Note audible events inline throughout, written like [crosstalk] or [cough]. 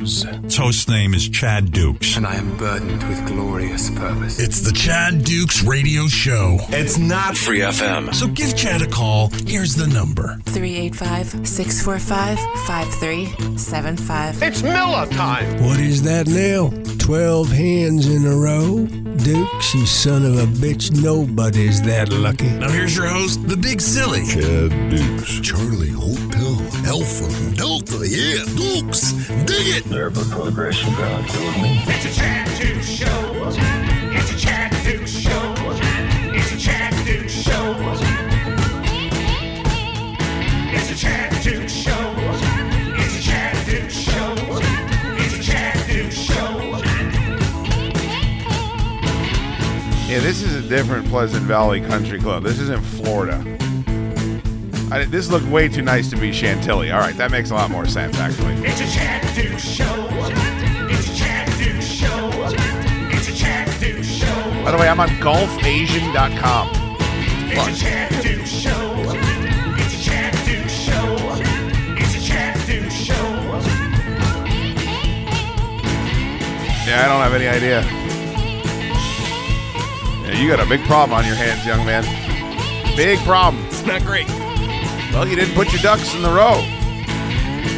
News. Its host name is Chad Dukes. And I am burdened with glorious purpose. It's the Chad Dukes Radio Show. It's not Free FM. So give Chad a call. Here's the number 385 645 5375. It's Miller time. What is that now? 12 hands in a row? Dukes, you son of a bitch, nobody's that lucky. Now here's your host, the Big Silly. Chad Dukes. Charlie Hotel Alpha Delta. Yeah, Dukes. Dig it. There before the grace of God killed me. It's a Chad Dukes show. It's a Chad Dukes show. It's a Chad Dukes show. It's a Chad Dukes show. It's a Chad Dukes show. It's a Chad Dukes show. Yeah, this is a different Pleasant Valley Country Club. This isn't Florida. I, this looked way too nice to be Chantilly. All right, that makes a lot more sense, actually. It's a Chad Dukes show. It's a Chad Dukes show. It's a Chad Dukes show. By the way, I'm on golfasian.com. It's a Chad Dukes show. It's a Chad Dukes show. It's a Chad Dukes show. Yeah, I don't have any idea. Yeah, you got a big problem on your hands, young man. Big problem. It's not great. Well, you didn't put your ducks in the row.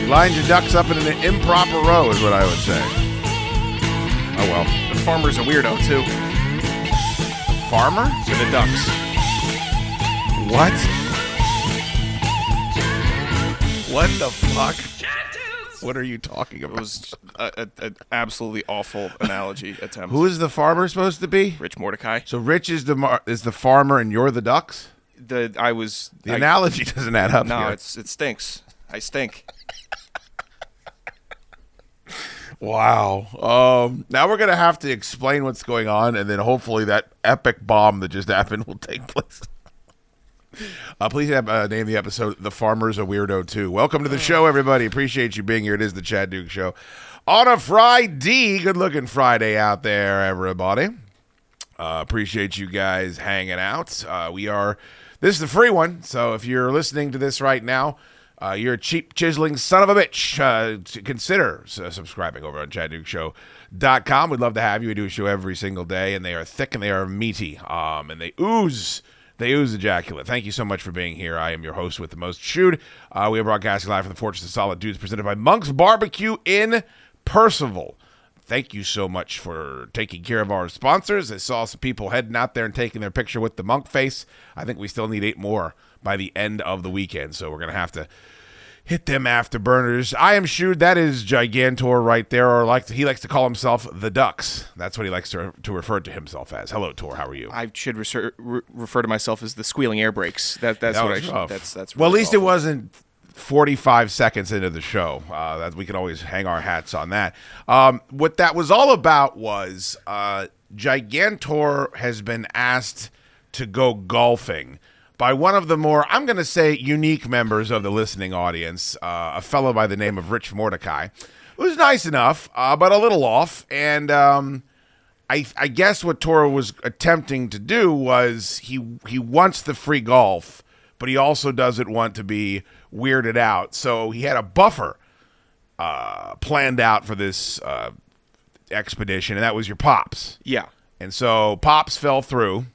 You lined your ducks up in an improper row, is what I would say. Oh well. The farmer's a weirdo too. Farmer? To the ducks. What? What the fuck? What are you talking about? It was an absolutely awful analogy attempt. Who is the farmer supposed to be? Rich Mordecai? So Rich is the mar- is the farmer, and you're the ducks. The I was The I- analogy [laughs] doesn't add up. No, here. it's it stinks. I stink. [laughs] Wow. Um, now we're gonna have to explain what's going on, and then hopefully that epic bomb that just [laughs] happened will take place. Uh, please have, uh, name the episode "The Farmer's a Weirdo" too. Welcome to the show, everybody. Appreciate you being here. It is the Chad Duke Show on a Friday. Good looking Friday out there, everybody. Uh, appreciate you guys hanging out. Uh, we are. This is the free one, so if you're listening to this right now, uh, you're a cheap chiseling son of a bitch. Uh, consider uh, subscribing over on ChadDukeShow.com. We'd love to have you. We do a show every single day, and they are thick and they are meaty, um, and they ooze. They ooze ejaculate. Thank you so much for being here. I am your host with the most chewed. Uh, we are broadcasting live from the Fortress of Solid Dudes, presented by Monk's Barbecue in Purcellville thank you so much for taking care of our sponsors. I saw some people heading out there and taking their picture with the monk face. I think we still need eight more by the end of the weekend, so we're gonna have to hit them afterburners. I am sure that is Gigantor right there, or like he likes to call himself the Ducks. That's what he likes to, to refer to himself as. Hello, Tor. How are you? I should reser- re- refer to myself as the squealing air brakes. That that's That what I should. That's that's. well, at really least it wasn't 45 seconds into the show. Uh, that we can always hang our hats on that. Um, what that was all about was uh, Gigantor has been asked to go golfing by one of the more, I'm going to say, unique members of the listening audience, uh, a fellow by the name of Rich Mordecai, who's nice enough, uh, but a little off, and. Um, I, I guess what Toro was attempting to do was he he wants the free golf, but he also doesn't want to be weirded out. So he had a buffer uh, planned out for this uh, expedition, and that was your pops. Yeah. And so pops fell through.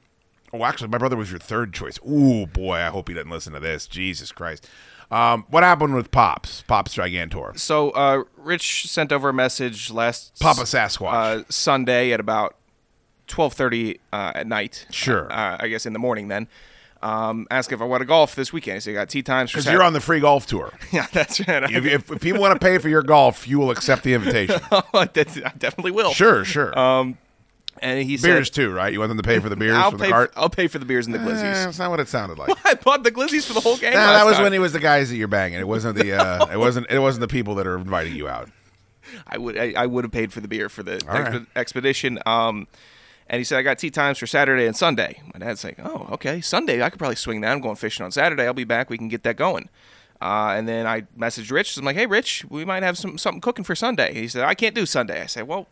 Oh, actually, my brother was your third choice. Ooh, boy, I hope he doesn't listen to this. Jesus Christ. Um, what happened with pops? Pops Gigantor. So uh, Rich sent over a message last Papa Sasquatch. uh, Sunday at about twelve thirty uh, at night. Sure. Uh, I guess in the morning then. Um, ask if I want to golf this weekend. Said, "I got tee times Because you're on the free golf tour. [laughs] yeah, that's right. if, if, if people want to pay for your golf, you will accept the invitation. [laughs] I definitely will. Sure, sure. Um, and he beers said, too, right? You want them to pay for the beers I'll for pay. the cart? I'll pay for the beers and the Eh, glizzies. that's not what it sounded like. [laughs] I bought the glizzies for the whole game. That was time. when he was the guys that you're banging. It wasn't the uh, it wasn't it wasn't the people that are inviting you out. I would I, I would have paid for the beer for the All right. expe- expedition. Um, and he said I got tee times for Saturday and Sunday. My dad's like, oh, okay, Sunday I could probably swing that. I'm going fishing on Saturday. I'll be back. We can get that going. Uh, and then I messaged Rich. I'm like, hey, Rich, we might have some something cooking for Sunday. He said I can't do Sunday. I said, well,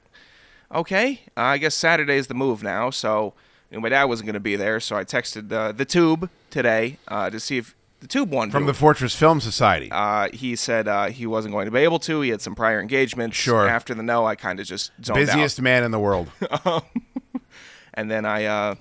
okay. Uh, I guess Saturday is the move now. So you know, my dad wasn't going to be there, so I texted uh, the Tube today uh, to see if the tube one From the. Fortress Film Society. Uh, he said uh, he wasn't going to be able to. He had some prior engagements. Sure. After the no, I kind of just zoned Busiest man in the world. out. [laughs] [laughs] And then I uh,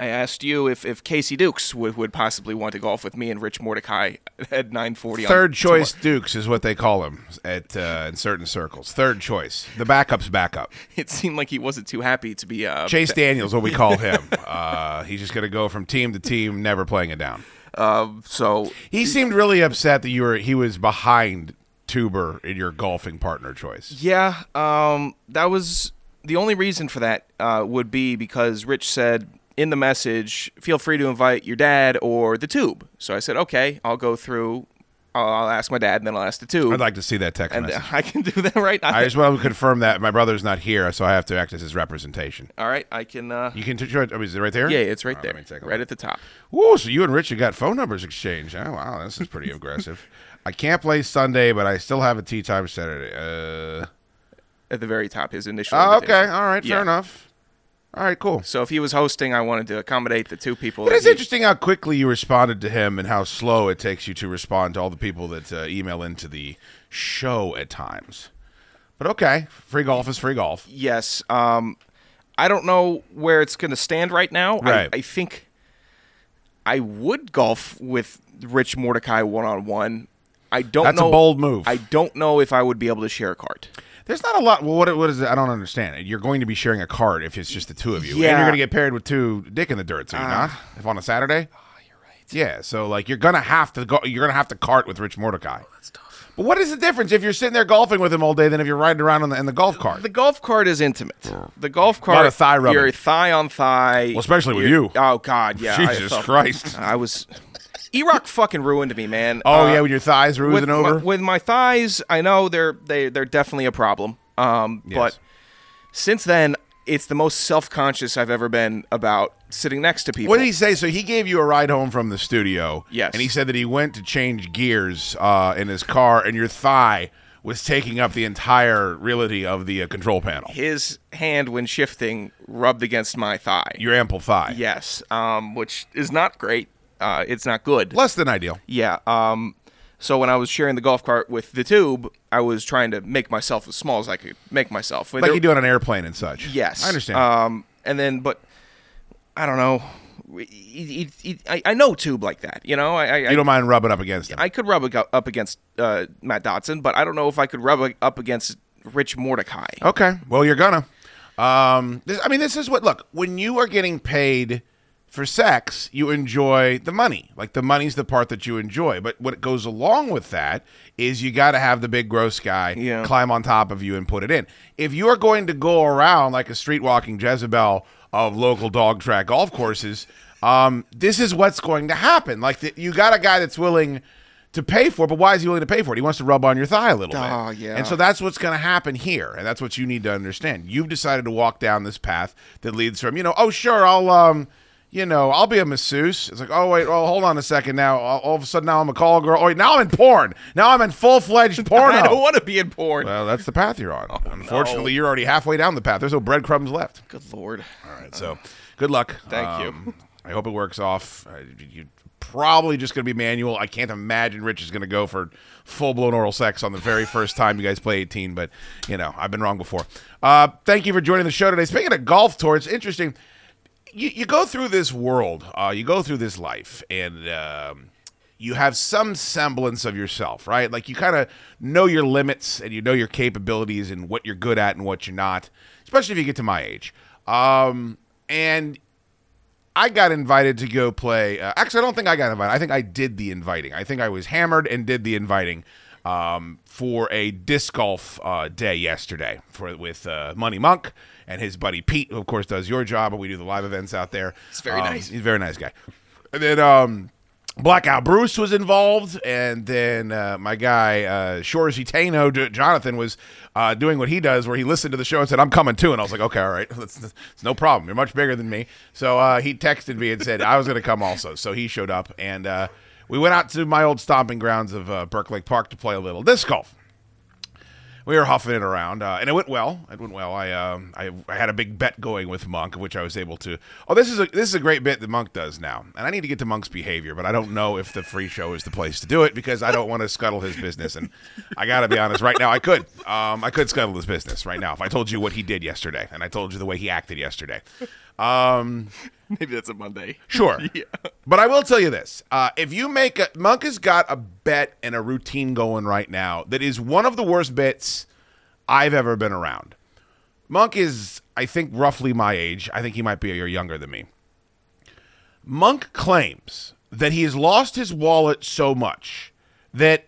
I asked you if, if Casey Dukes would, would possibly want to golf with me and Rich Mordecai [laughs] at 9:40. on Third choice tomorrow. Dukes is what they call him at uh, in certain circles. Third choice. The backup's backup. [laughs] It seemed like he wasn't too happy to be uh, Chase Daniels, what we call [laughs] him. Uh, he's just going to go from team to team, never playing it down. Uh, so He seemed really upset that you were he was behind Tuber in your golfing partner choice. Yeah, um, that was the only reason for that uh, would be because Rich said in the message, "Feel free to invite your dad or the tube." So I said, "Okay, I'll go through. I'll, I'll ask my dad, and then I'll ask the tube." I'd like to see that text and message. [laughs] I can do that right. now. I just want to confirm that my brother's not here, so I have to act as his representation. All right, I can. Uh, You can t- oh, Is it right there? yeah, it's right Oh, there, let me take a right at the top. Ooh, so you and Richard got phone numbers exchanged. Oh, wow, this is pretty [laughs] aggressive. I can't play Sunday, but I still have a tee time Saturday. Uh, At the very top, his initial. oh, okay, all right, fair enough. All right, cool. So if he was hosting, I wanted to accommodate the two people. It is he- interesting how quickly you responded to him and how slow it takes you to respond to all the people that uh, email into the show at times. But okay, free golf is free golf. Yes. Um, I don't know where it's going to stand right now. Right. I, I think I would golf with Rich Mordecai one on one. I don't That's a bold move. I don't know if I would be able to share a cart. There's not a lot. Well, what, what is it? I don't understand. You're going to be sharing a cart if it's just the two of you, and Yeah. you're going to get paired with two dick in the dirt. So you're ah. not. If on a Saturday. Oh, you're right. Yeah. So like you're gonna have to go. You're gonna have to cart with Rich Mordecai. Oh, that's tough. But what is the difference if you're sitting there golfing with him all day than if you're riding around in the, in the golf cart? The golf cart is intimate. The golf cart, of thigh rubbing. You're thigh on thigh. Well, especially with You're- Oh God, yeah. I Jesus felt- Christ. I was. E-Rock fucking ruined me, man. Oh Uh, yeah, with your thighs with over. My, with my thighs, I know they're they they're definitely a problem. Um, Yes. but since then, it's the most self conscious I've ever been about sitting next to people. What did he say? So he gave you a ride home from the studio. Yes. And he said that he went to change gears uh, in his car, and your thigh was taking up the entire reality of the uh, control panel. His hand, when shifting, rubbed against my thigh. Your ample thigh. yes, um, which is not great. Uh, it's not good. Less than ideal. Yeah. Um, so when I was sharing the golf cart with the tube, I was trying to make myself as small as I could make myself. Like you do on an airplane and such. Yes, I understand. Um, and then, but I don't know. He- he- he- I, I know Tube like that. You know, I I, you don't mind rubbing up against him. I could rub up against uh, Matt Dotson, but I don't know if I could rub up against Rich Mordecai. Okay. Well, you're gonna. Um, this, I mean, this is what. Look, when you are getting paid for sex, you enjoy the money. Like the money's the part that you enjoy. But what goes along with that is you got to have the big gross guy Yeah. climb on top of you and put it in. If you are going to go around like a street walking Jezebel of local dog track golf courses, um, this is what's going to happen. Like the, you got a guy that's willing to pay for it, but why is he willing to pay for it? He wants to rub on your thigh a little Oh, bit. yeah. And so that's what's going to happen here, and that's what you need to understand. You've decided to walk down this path that leads from, you know, oh sure, I'll um, you know, I'll be a masseuse. It's like, oh wait, well hold on a second now. All, all of a sudden now I'm a call girl. Oh wait, now I'm in porn. Now I'm in full fledged porn. [laughs] I don't want to be in porn. well, that's the path you're on. Oh, Unfortunately, you're already halfway down the path. There's no breadcrumbs left. Good lord. All right, so good luck. Thank you. Um, I hope it works off. Uh, you- you probably just going to be manual. I can't imagine Rich is going to go for full blown oral sex on the very first time you guys play 18. But you know, I've been wrong before. Uh, thank you for joining the show today. Speaking of golf tour, it's interesting. You, you go through this world, uh, you go through this life, and um, you have some semblance of yourself, right? Like you kind of know your limits and you know your capabilities and what you're good at and what you're not, especially if you get to my age. Um, and I got invited to go play. Uh, actually, I don't think I got invited. I think I did the inviting. I think I was hammered and did the inviting um, for a disc golf uh, day yesterday for with uh, Money Monk and his buddy Pete, who of course does your job, but we do the live events out there. He's very Um, nice. He's a very nice guy. And then um, Blackout Bruce was involved, and then uh, my guy uh, Shorzy Tano, J- Jonathan, was uh, doing what he does, where he listened to the show and said, "I'm coming too," and I was like, "Okay, all right, [laughs] it's, it's no problem. You're much bigger than me." So uh, he texted me and said I was going to come also. So he showed up, and uh, we went out to my old stomping grounds of uh, Burke Lake Park to play a little disc golf. We were huffing it around, uh, and it went well. It went well. I, um, I I had a big bet going with Monk, which I was able to. Oh, this is a this is a great bit that Monk does now, and I need to get to Monk's behavior, but I don't know if the free show is the place to do it because I don't want to scuttle his business. And I got to be honest, right now I could, um, I could scuttle his business right now if I told you what he did yesterday, and I told you the way he acted yesterday. Um, [laughs] Maybe that's a Monday. Sure. [laughs] yeah. But I will tell you this: uh, if you make a Monk has got a bet and a routine going right now that is one of the worst bits I've ever been around. Monk is, I think, roughly my age. I think he might be a year younger than me. Monk claims that he has lost his wallet so much that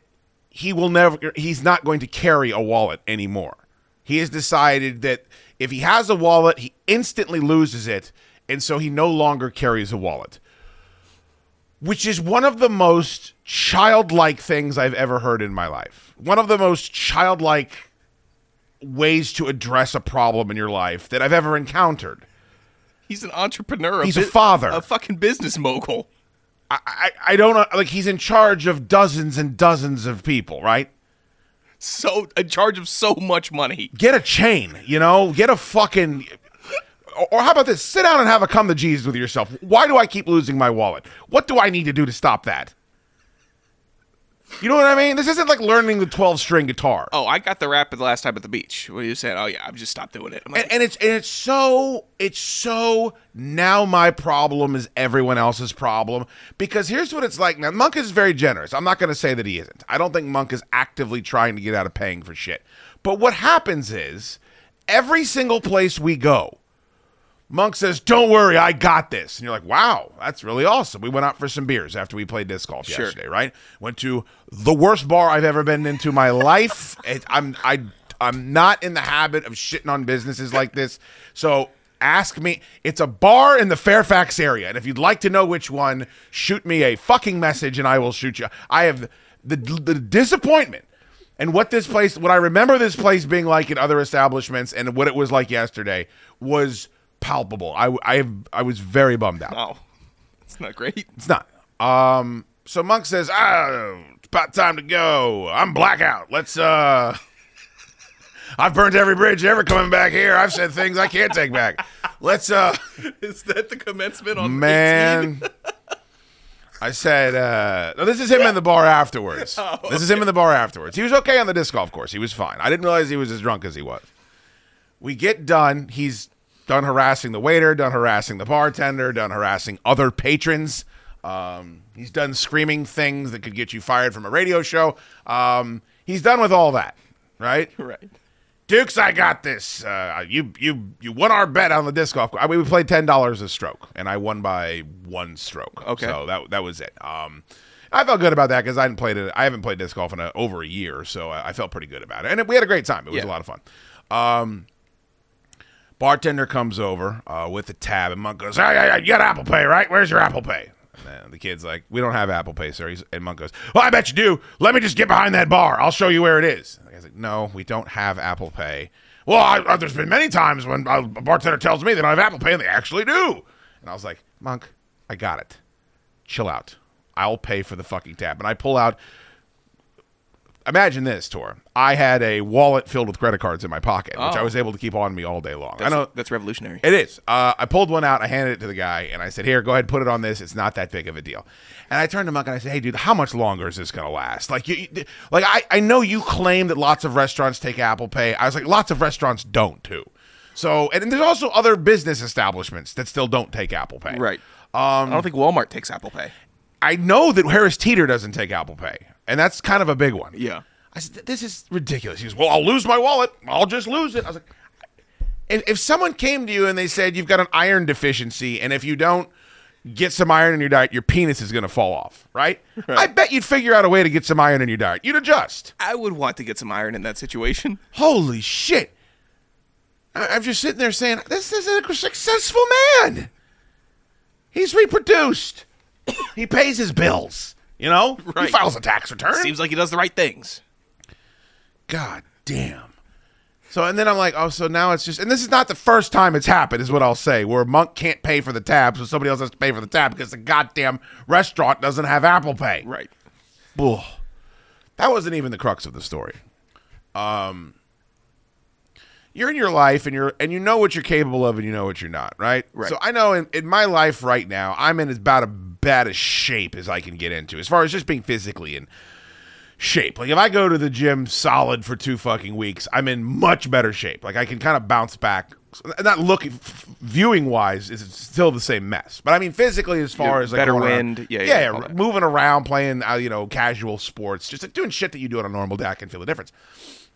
he will never he's not going to carry a wallet anymore. He has decided that if he has a wallet, he instantly loses it, and so he no longer carries a wallet. Which is one of the most childlike things I've ever heard in my life. One of the most childlike ways to address a problem in your life that I've ever encountered. He's an entrepreneur. He's a father. A fucking business mogul. I, I, I don't know. Like, he's in charge of dozens and dozens of people, right? So, in charge of so much money. Get a chain, you know? Get a fucking. Or, how about this? Sit down and have a come to Jesus with yourself. Why do I keep losing my wallet? What do I need to do to stop that? You know what I mean? This isn't like learning the 12 string guitar. Oh, I got the rap the last time at the beach. What are you said? Oh yeah, I've just stopped doing it. Like, and, and it's and it's so it's so now my problem is everyone else's problem because here's what it's like now monk is very generous i'm not going to say that he isn't i don't think monk is actively trying to get out of paying for shit but what happens is every single place we go monk says don't worry i got this. And you're like wow that's really awesome. We went out for some beers after we played disc golf Sure. yesterday right? Went to the worst bar i've ever been into my [laughs] life. It- i'm i i'm not in the habit of shitting on businesses like this. So ask me it's a bar in the fairfax area. And if you'd like to know which one shoot me a fucking message and i will shoot you. I have the, the disappointment and what this place, what I remember this place being like in other establishments, and what it was like yesterday was palpable. I, I, I was very bummed out. oh, [laughs] it's not great. It's not. Um. So Monk says, "Ah, it's about time to go. I'm blackout. Let's uh." [laughs] I've burnt every bridge ever coming back here. I've said things I can't take back. Let's uh. [laughs] Is that the commencement on Man. I said, uh, no, this is him in the bar afterwards. This is him in the bar afterwards. He was okay on the disc golf course. He was fine. I didn't realize he was as drunk as he was. We get done. He's done harassing the waiter, done harassing the bartender, done harassing other patrons. Um, he's done screaming things that could get you fired from a radio show. Um, he's done with all that, right? [laughs] Right. Dukes, I got this. Uh, you you you won our bet on the disc golf. I mean, we played ten dollars a stroke, and I won by one stroke. Okay. so that that was it. Um, I felt good about that because I hadn't played it. I haven't played disc golf in a, over a year, so I, I felt pretty good about it, and we had a great time. It was Yeah. a lot of fun. Um, bartender comes over uh, with a tab, and Monk goes, "Hey, hey, hey, you got Apple Pay, right? Where's your Apple Pay?" And the kid's like, "We don't have Apple Pay, sir." He's, and Monk goes, "Well, I bet you do. Let me just get behind that bar. I'll show you where it is." The guy's like, "No, we don't have Apple Pay." Well, I, uh, there's been many times when uh, a bartender tells me they don't have Apple Pay, and they actually do. And I was like, "Monk, I got it. Chill out. I'll pay for the fucking tab." And I pull out imagine this, Tor. I had a wallet filled with credit cards in my pocket, which I Oh. was able to keep on me all day long. That's, I know that's revolutionary. it is. Uh, I pulled one out. I handed it to the guy, and I said, "Here, go ahead, put it on this. It's not that big of a deal." And I turned to Monk and I said, "Hey, dude, how much longer is this gonna last? Like, you, you- like I, I know you claim that lots of restaurants take Apple Pay. I was like, lots of restaurants don't too. So, and there's also other business establishments that still don't take Apple Pay. right. Um, I don't think Walmart takes Apple Pay. I know that Harris Teeter doesn't take Apple Pay, and that's kind of a big one. Yeah. I said, "This is ridiculous." He goes, "Well, I'll lose my wallet. I'll just lose it." I was like, "If, if someone came to you and they said you've got an iron deficiency, and if you don't get some iron in your diet, your penis is going to fall off, right? I bet you'd figure out a way to get some iron in your diet. You'd adjust. I would want to get some iron in that situation. Holy shit! I- I'm just sitting there saying, "This is a successful man. He's reproduced. [coughs] he pays his bills. You know, [laughs] he files a tax return. Seems like he does the right things. God damn. So and then I'm like, oh, so now it's just, and this is not the first time it's happened, is what I'll say, where a monk can't pay for the tab, so somebody else has to pay for the tab because the goddamn restaurant doesn't have Apple Pay. Right. Ugh. That wasn't even the crux of the story. Um, you're in your life and you're and you know what you're capable of and you know what you're not, right? Right. So I know in, in my life right now, I'm in about as bad a shape as I can get into, as far as just being physically in shape. Like if I go to the gym solid for two fucking weeks, I'm in much better shape. Like I can kind of bounce back. Not looking, f- viewing wise, is still the same mess. But I mean, physically, as far Yeah, as like better going around- wind. Yeah, yeah, yeah, moving around, playing, uh, you know, casual sports, just like, doing shit that you do on a normal day, I can feel the difference.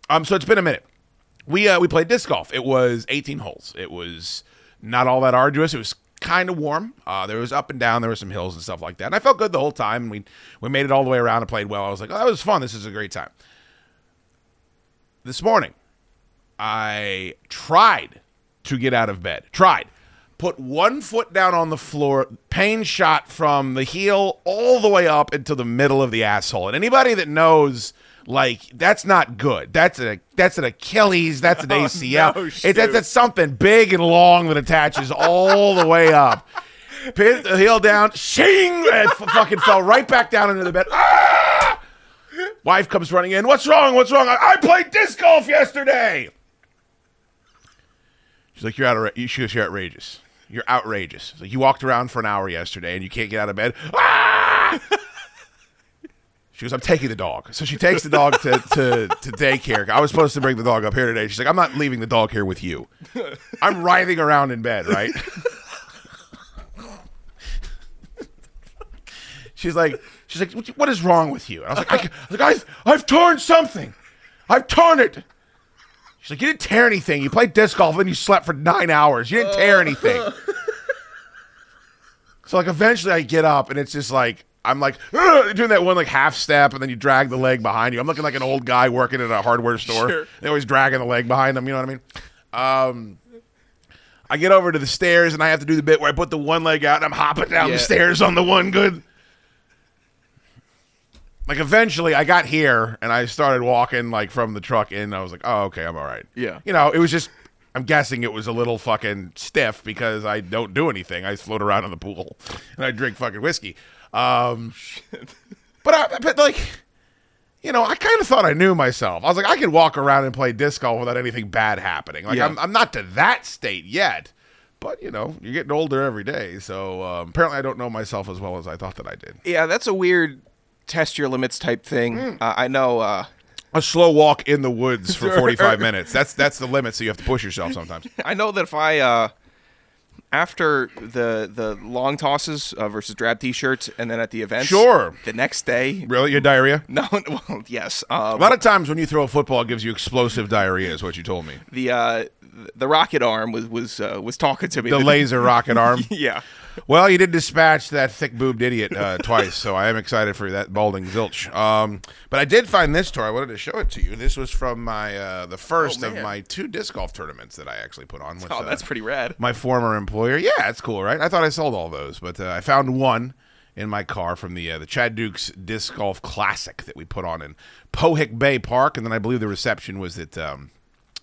Um, so it's been a minute. We uh, we played disc golf. It was 18 holes. It was not all that arduous. It was kind of warm. Uh, there was up and down. There were some hills and stuff like that. And I felt good the whole time. We we made it all the way around and played well. I was like, oh, that was fun. This is a great time. This morning, I tried to get out of bed. Tried. Put one foot down on the floor, pain shot from the heel all the way up into the middle of the asshole. And anybody that knows, like, that's not good. That's a that's an Achilles. That's an ACL. [laughs] no, It's that's, that's something big and long that attaches all the way up. Pin the heel down, shing, and f- fucking fell right back down into the bed. Ah! Wife comes running in. What's wrong? What's wrong? I, I played disc golf yesterday. She's like, you're outra- you- She goes, you're outrageous. You're outrageous. It's like you walked around for an hour yesterday and you can't get out of bed. Ah! She goes, I'm taking the dog. So she takes the dog to, to, to daycare. I was supposed to bring the dog up here today. She's like, I'm not leaving the dog here with you. I'm writhing around in bed, right? She's like, she's like, "What- is wrong with you? And I was like, I, I was like I've, I've torn something. I've torn it. She's like, you didn't tear anything. You played disc golf and you slept for nine hours. You didn't tear anything. [laughs] so like, eventually I get up and it's just like, I'm like doing that one like half step and then you drag the leg behind you. I'm looking like an old guy working at a hardware store. Sure. They always dragging the leg behind them. You know what I mean? Um, I get over to the stairs and I have to do the bit where I put the one leg out and I'm hopping down Yeah. the stairs on the one good. Like eventually I got here and I started walking like from the truck in. I was like, oh, okay, I'm all right. Yeah. You know, it was just, I'm guessing it was a little fucking stiff because I don't do anything. I float around in the pool and I drink fucking whiskey. Um, [laughs] but, I, but like, you know, I kind of thought I knew myself. I was like, I could walk around and play disc golf without anything bad happening. Like, Yeah. I'm, I'm not to that state yet. But, you know, you're getting older every day. So um, apparently I don't know myself as well as I thought that I did. Yeah, that's a weird test your limits type thing. Hmm. Uh, I know. Uh, A slow walk in the woods for [laughs] 45 minutes. That's that's the limit, so you have to push yourself sometimes. [laughs] I know that if I uh, after the the long tosses uh, versus drab t-shirts, and then at the event, Sure. the next day. Really? Your diarrhea? [laughs] No, well, yes. A Um, lot of times when you throw a football, it gives you explosive diarrhea, is what you told me. the uh, the rocket arm was was uh, was talking to me. The laser rocket arm. [laughs] yeah. Well, you did dispatch that thick boobed idiot uh, twice, so I am excited for that balding zilch. Um, but I did find this tour. I wanted to show it to you. This was from my uh, the first Oh, of my two disc golf tournaments that I actually put on. With, Oh, uh, that's pretty rad. my former employer. Yeah, it's cool, right? I thought I sold all those, but uh, I found one in my car from the uh, the Chad Dukes Disc Golf Classic that we put on in Pohick Bay Park, and then I believe the reception was at um,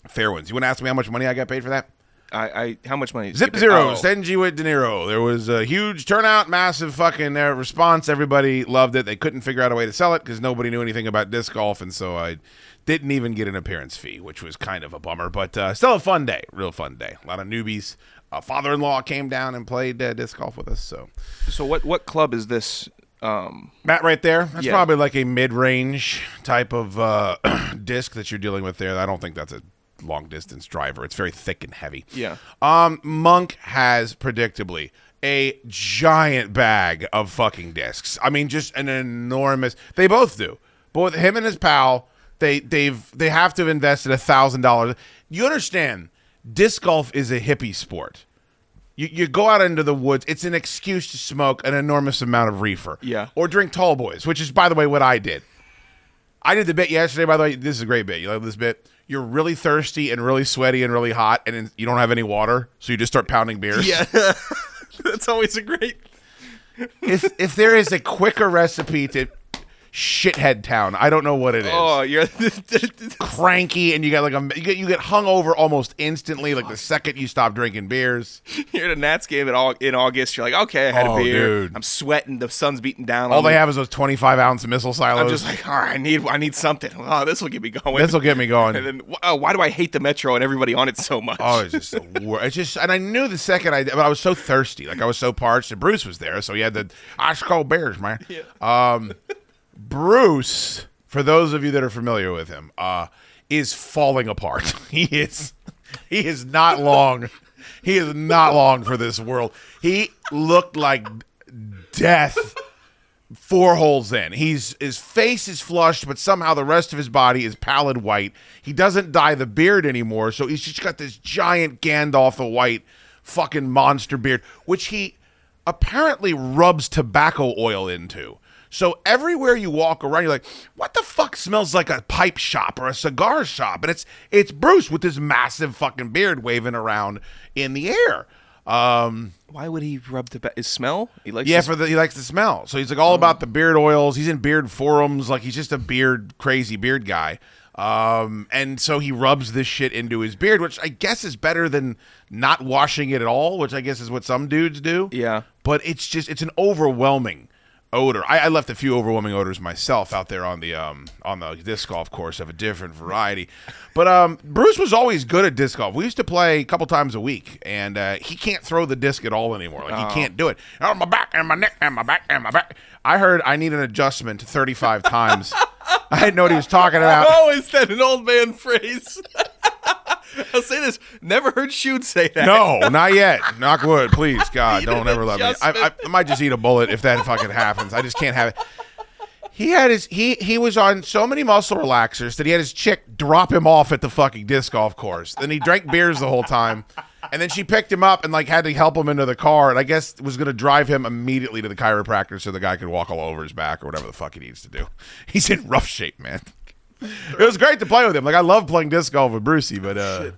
Fairwinds. You want to ask me how much money I got paid for that? I, I how much money? Zip zero. Oh. stingy with De Niro. There was a huge turnout, massive fucking uh, response. Everybody loved it. They couldn't figure out a way to sell it because nobody knew anything about disc golf, and so I didn't even get an appearance fee, which was kind of a bummer. But uh, still a fun day, real fun day. A lot of newbies. A father-in-law came down and played uh, disc golf with us. So So what what club is this? Um, Matt, right there, that's Yeah. probably like a mid-range type of uh, [clears throat] disc that you're dealing with there. I don't think that's a long-distance driver. It's very thick and heavy. Yeah. Um, Monk has predictably a giant bag of fucking discs. I mean, just an enormous. They both do. Both him and his pal. They they've they have to have invested a thousand dollars. You understand? Disc golf is a hippie sport. You, you go out into the woods. It's an excuse to smoke an enormous amount of reefer. Yeah. Or drink tall boys, which is, by the way, what I did. I did the bit yesterday, by the way. This is a great bit. You love this bit? You're really thirsty and really sweaty and really hot, and you don't have any water, so you just start pounding beers. yeah, [laughs] [laughs] that's always a great. if if there is a quicker recipe to shithead town. I don't know what it is. Oh, you're [laughs] Cranky, and you got like a you get you get hung over almost instantly. Like the second you stop drinking beers, you're at a Nats game in, Au- in August. You're like, okay, I had Oh, a beer. dude. I'm sweating. The sun's beating down. all they me. have is those twenty five ounce missile silos. I'm just like, all right, I need, I need something. [laughs] Oh, this will get me going. this will get me going. [laughs] And then, oh, why do I hate the Metro and everybody on it so much? Oh, it's just the wor- It's just, and I knew the second I, but I was so thirsty, like I was so parched. And Bruce was there, so he had the ice cold beers, man. Um, Bruce, for those of you that are familiar with him, uh, is falling apart. [laughs] he is, he is not long. He is not long for this world. He looked like death four holes in. He's his face is flushed, but somehow the rest of his body is pallid white. He doesn't dye the beard anymore, so he's just got this giant Gandalf the White fucking monster beard, which he apparently rubs tobacco oil into. So everywhere you walk around, you're like, "What the fuck smells like a pipe shop or a cigar shop?" And it's it's Bruce with this massive fucking beard waving around in the air. Um, Why would he rub the ba- his smell? He likes yeah, his- for the he likes the smell. So he's like all about the beard oils. He's in beard forums. Like he's just a beard crazy beard guy. Um, and so he rubs this shit into his beard, which I guess is better than not washing it at all, which I guess is what some dudes do. Yeah. But it's just it's an overwhelming odor. I, I left a few overwhelming odors myself out there on the um on the disc golf course of a different variety. But um Bruce was always good at disc golf. We used to play a couple times a week, and uh, he can't throw the disc at all anymore. Like Oh. he can't do it. Oh my back and my neck and my back and my back. I heard I need an adjustment 35 times. [laughs] I didn't know what he was talking [laughs] about. Oh, is that an old man phrase? [laughs] [laughs] I'll say this. Never heard Schoode say that. No, not yet. Knock wood, please, [laughs] God, don't ever let me. I, I. I might just eat a bullet if that fucking happens. I just can't have it. He had his he he was on so many muscle relaxers that he had his chick drop him off at the fucking disc golf course. Then he drank beers the whole time, and then she picked him up and like had to help him into the car, and I guess was gonna drive him immediately to the chiropractor so the guy could walk all over his back or whatever the fuck he needs to do. [laughs] He's in rough shape, man. [laughs] It was great to play with him. Like I love playing disc golf with Brucey, but uh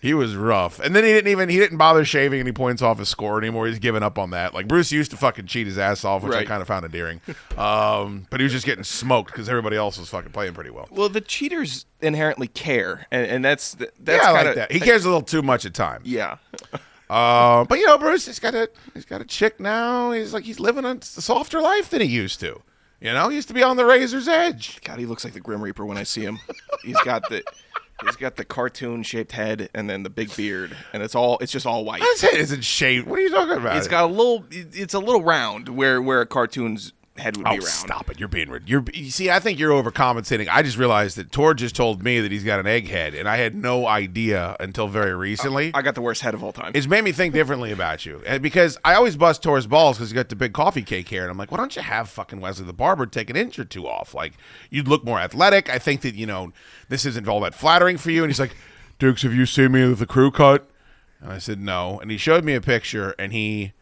he was rough. And then he didn't even he didn't bother shaving any points off his score anymore. He's given up on that. Like Bruce used to fucking cheat his ass off, which I Right. kind of found endearing. Um, but he was just getting smoked because everybody else was fucking playing pretty well. Well, the cheaters inherently care, and, and that's th- that's yeah, I kinda, like that. He cares a little too much at times. Yeah. [laughs] Uh, but you know, Bruce, he's got a he's got a chick now. He's like he's living a softer life than he used to. You know, he used to be on the razor's edge. God, he looks like the Grim Reaper when I see him. He's got the he's got the cartoon shaped head and then the big beard, and it's all it's just all white. His head isn't shaved. What are you talking about? It's got a little. It's a little round where where a cartoon's head would Oh, be round. stop it! You're being rid- you're. You see, I think you're overcompensating. I just realized that Tor just told me that he's got an egghead, and I had no idea until very recently. I got the worst head of all time. it's made me think differently about you, and because I always bust Tor's balls because he's got the big coffee cake hair, and I'm like, why don't you have fucking Wesley the barber take an inch or two off? Like, you'd look more athletic. I think that you know this isn't all that flattering for you. And he's like, Dukes, have you seen me with the crew cut? And I said no, and he showed me a picture, and he.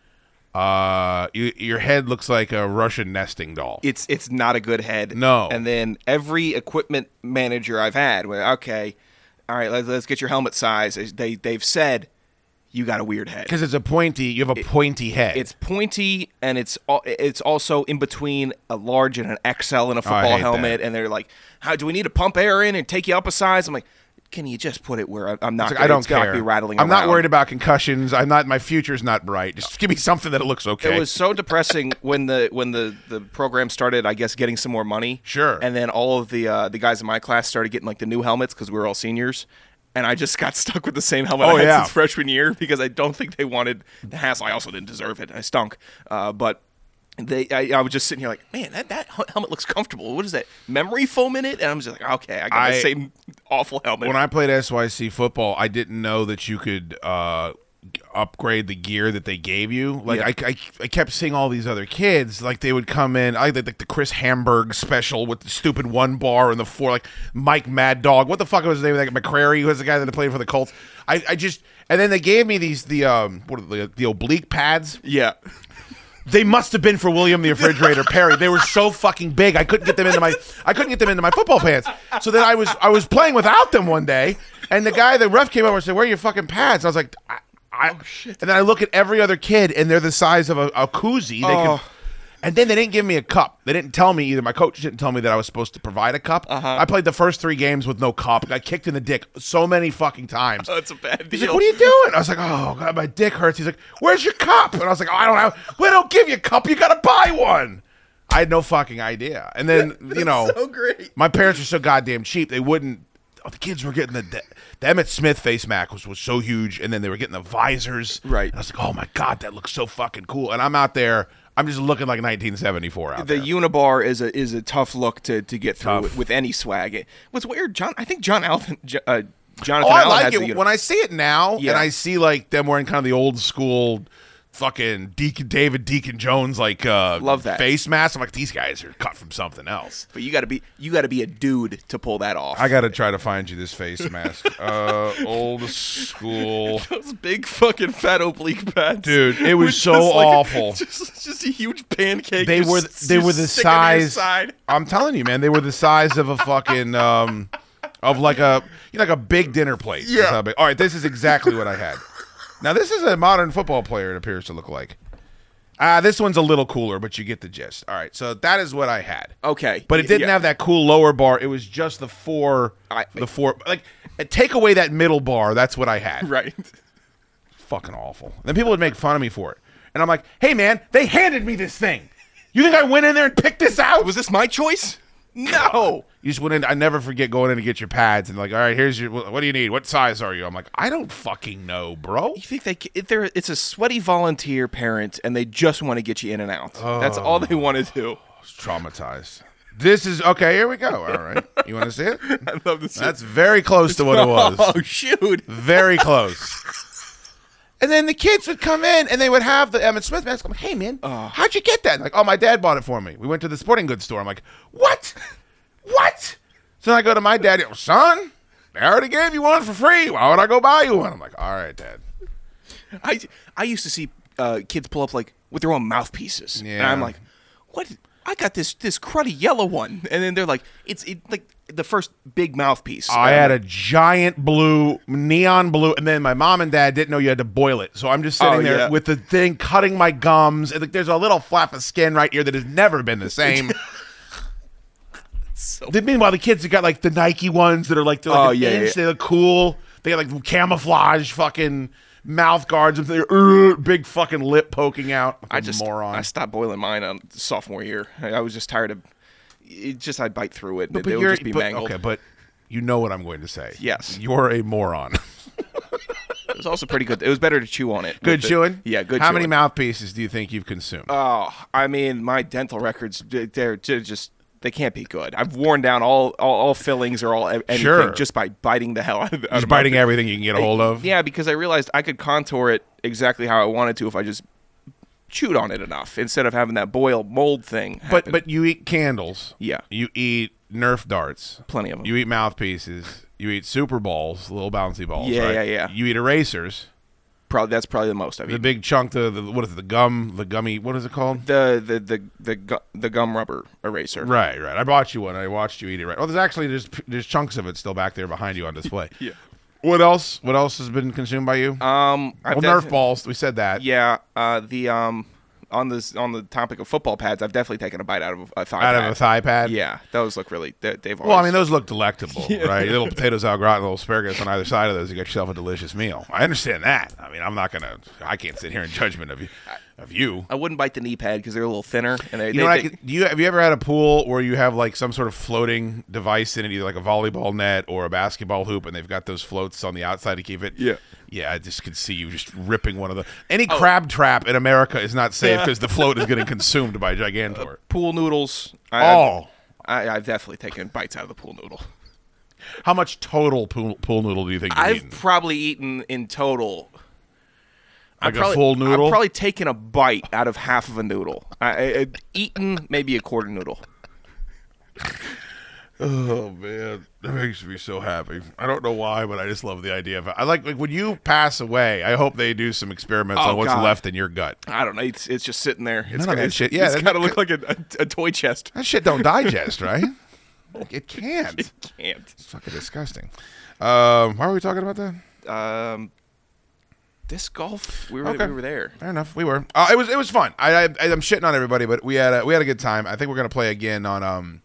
Uh, you, your head looks like a Russian nesting doll. it's it's not a good head. No. And then every equipment manager I've had, went, okay, all right, let's, let's get your helmet size. They they've said you got a weird head. Because it's a pointy, you have a pointy head. It's pointy and it's al- it's also in between a large and an XL in a Oh, football hate helmet. that. And they're like, "How do we need to pump air in and take you up a size?" I'm like, "Can you just put it where I- I'm not? Like, gonna- I don't care. Be rattling. I'm not worried about concussions. I'm not. My future's not bright. Just give me something that it looks okay. It was so depressing [laughs] when the when the, the program started. I guess getting some more money. Sure. And then all of the uh, the guys in my class started getting like the new helmets because we were all seniors. And I just [laughs] got stuck with the same helmet Oh, I had yeah. since [laughs] freshman year because I don't think they wanted the hassle. I also didn't deserve it. I stunk. Uh, but they, I, I was just sitting here like, man, that, that helmet looks comfortable. What is that? Memory foam in it? And I'm just like, okay, I got I- the same awful helmet. when I played SYC football, I didn't know that you could uh, upgrade the gear that they gave you. Like Yeah. I, I, I kept seeing all these other kids, like they would come in. I like the Chris Hamburg special with the stupid one bar and the four, like Mike Mad Dog. What the fuck was his name? Like McCrary, who was the guy that played for the Colts. I, I just and then they gave me these the um what are the the oblique pads. yeah. They must have been for William the Refrigerator Perry. They were so fucking big. I couldn't get them into my I couldn't get them into my football pants. So then I was I was playing without them one day, and the guy, the ref came over and said, "Where are your fucking pads?" I was like, I, I, oh, And then I look at every other kid, and they're the size of a, a koozie. They Oh. can, And then they didn't give me a cup. They didn't tell me either. My coach didn't tell me that I was supposed to provide a cup. Uh-huh. I played the first three games with no cup. Got kicked in the dick so many fucking times. Oh, [laughs] that's a bad deal. He's like, "What are you doing?" I was like, "Oh God, my dick hurts." He's like, "Where's your cup?" And I was like, oh, "I don't have. We don't give you a cup. You got to buy one." I had no fucking idea. And then [laughs] you know, so great. my parents were so goddamn cheap. They wouldn't. Oh, the kids were getting the the Emmitt Smith face mask was, was so huge, and then they were getting the visors. Right. And I was like, "Oh my God, that looks so fucking cool." And I'm out there. I'm just looking like 1974 out The there. unibar is a is a tough look to, to get through with, with any swag. It, what's weird, John? I think John Alvin, uh, Oh, Jonathan I Allen like has it when I see it now, Yeah. and I see like them wearing kind of the old school, fucking Deacon David Deacon Jones like uh Love that. face mask. I'm like, these guys are cut from something else. But you got to be you got to be a dude to pull that off. I got to try to find you this face mask. [laughs] uh, old school. [laughs] Those big fucking fat oblique pads, Dude, it was [laughs] so just like a- awful. just, just a huge pancake. They just- were they just were the sticking to your size. Side. I'm telling you, man, they were the size of a fucking um, of like a you know like a big dinner plate. Yeah. All right, this is exactly what I had. Now this is a modern football player. It appears to look like. Ah, this one's a little cooler, but you get the gist. All right, so that is what I had. Okay, But it didn't Yeah. have that cool lower bar. It was just the four, I- the four. Like, uh, take away that middle bar. That's what I had. [laughs] right. Fucking awful. then people would make fun of me for it, and I'm like, hey man, they handed me this thing. You think I went in there and picked this out? Was this my choice? No. You just went in. I never forget going in to get your pads and like, all right, here's your. What do you need? What size are you? I'm like, I don't fucking know, bro. You think they? If they're, it's a sweaty volunteer parent, and they just want to get you in and out. That's all they oh. want to do. I was traumatized. This is okay. Here we go. All right, you want [laughs] to see it? I love this. That's very close to what it was. [laughs] Oh shoot! Very close. And then the kids would come in and they would have the Emmitt Smith mask. I'm like, hey man, how'd you get that? Like, oh, my dad bought it for me. We went to the sporting goods store. I'm like, what? What? So then I go to my dad. "Oh, Son, I already gave you one for free. Why would I go buy you one? I'm like, all right, dad. I I used to see uh, kids pull up like with their own mouthpieces, and I'm like, what? I got this this cruddy yellow one, and then they're like, it's it, like the first big mouthpiece. I had a giant blue, neon blue, and then my mom and dad didn't know you had to boil it. So I'm just sitting Oh, there yeah. with the thing, cutting my gums. And like, there's a little flap of skin right here that has never been the same. [laughs] so- Then Meanwhile, the kids have got like the Nike ones that are like, they're like Oh, an yeah, inch. yeah. They look cool. They got like camouflage fucking mouth guards with their uh, big fucking lip poking out. I just moron. I stopped boiling mine on sophomore year. I, I was just tired of. It just I'd bite through it. but, but it, it would just be but- mangled. okay, but you know what I'm going to say. Yes. you're a moron. [laughs] It was also pretty good. It was better to chew on it. good with the- chewing. Yeah, good. How many mouthpieces do you think you've consumed? Oh, I mean, my dental records, they're they're just, they can't be good. I've worn down all, all, all fillings or all anything Sure. just by biting the hell out of, out Just biting everything you can get a hold of. Yeah, because I realized I could contour it exactly how I wanted to if I just chewed on it enough instead of having that boil mold thing. But happen. but you eat candles. Yeah. You eat Nerf darts. Plenty of them. You eat mouthpieces. You eat Super Balls, little bouncy balls. Yeah, right? yeah, yeah. You eat erasers. probably that's probably the most I've The eaten. big chunk, the, the what is it? The gum, the gummy. What is it called? The the the the, gu- the gum rubber eraser. Right, right. I bought you one. I watched you eat it. Right. Well, there's actually there's there's chunks of it still back there behind you on display. [laughs] Yeah. What else? What else has been consumed by you? Um, I've well, Nerf balls. We said that. Yeah. Uh, the um, on this on the topic of football pads, I've definitely taken a bite out of a thigh Out pad. of a thigh pad. Yeah, those look really. They, they've. Well, I mean, those look delectable, [laughs] right? Little potatoes au gratin, little asparagus on either side of those. You got yourself a delicious meal. I understand that. I mean, I'm not gonna. I can't sit here in judgment of you. Of you. I wouldn't bite the knee pad because they're a little thinner and they. You know, they- could, do you have you ever had a pool where you have like some sort of floating device in it, either like a volleyball net or a basketball hoop, and they've got those floats on the outside to keep it? Yeah. yeah. I just could see you just ripping one of the. Any oh. crab trap in America is not safe because the float is getting [laughs] consumed by Gigantor. Uh, pool noodles. I, Oh, I, I've definitely taken bites out of the pool noodle. how much total pool, pool noodle do you think you've I've eaten? probably eaten in total. Like I've a full noodle? I've probably taken a bite out of half of a noodle. I, I, eaten maybe a quarter noodle. [laughs] Oh man, that makes me so happy. I don't know why, but I just love the idea of it. I like like when you pass away. I hope they do some experiments Oh, on what's God. left in your gut. I don't know. It's, it's just sitting there. It's None of that shit- yeah, it's that- got to look like a, a, a toy chest. That shit don't digest, right? [laughs] It can't. It can't. It's fucking disgusting. Um, why are we talking about that? Um, Disc golf. We were Okay. we were there. Fair enough. We were. Uh, it was it was fun. I, I I'm shitting on everybody, but we had a, we had a good time. I think we're gonna play again on um,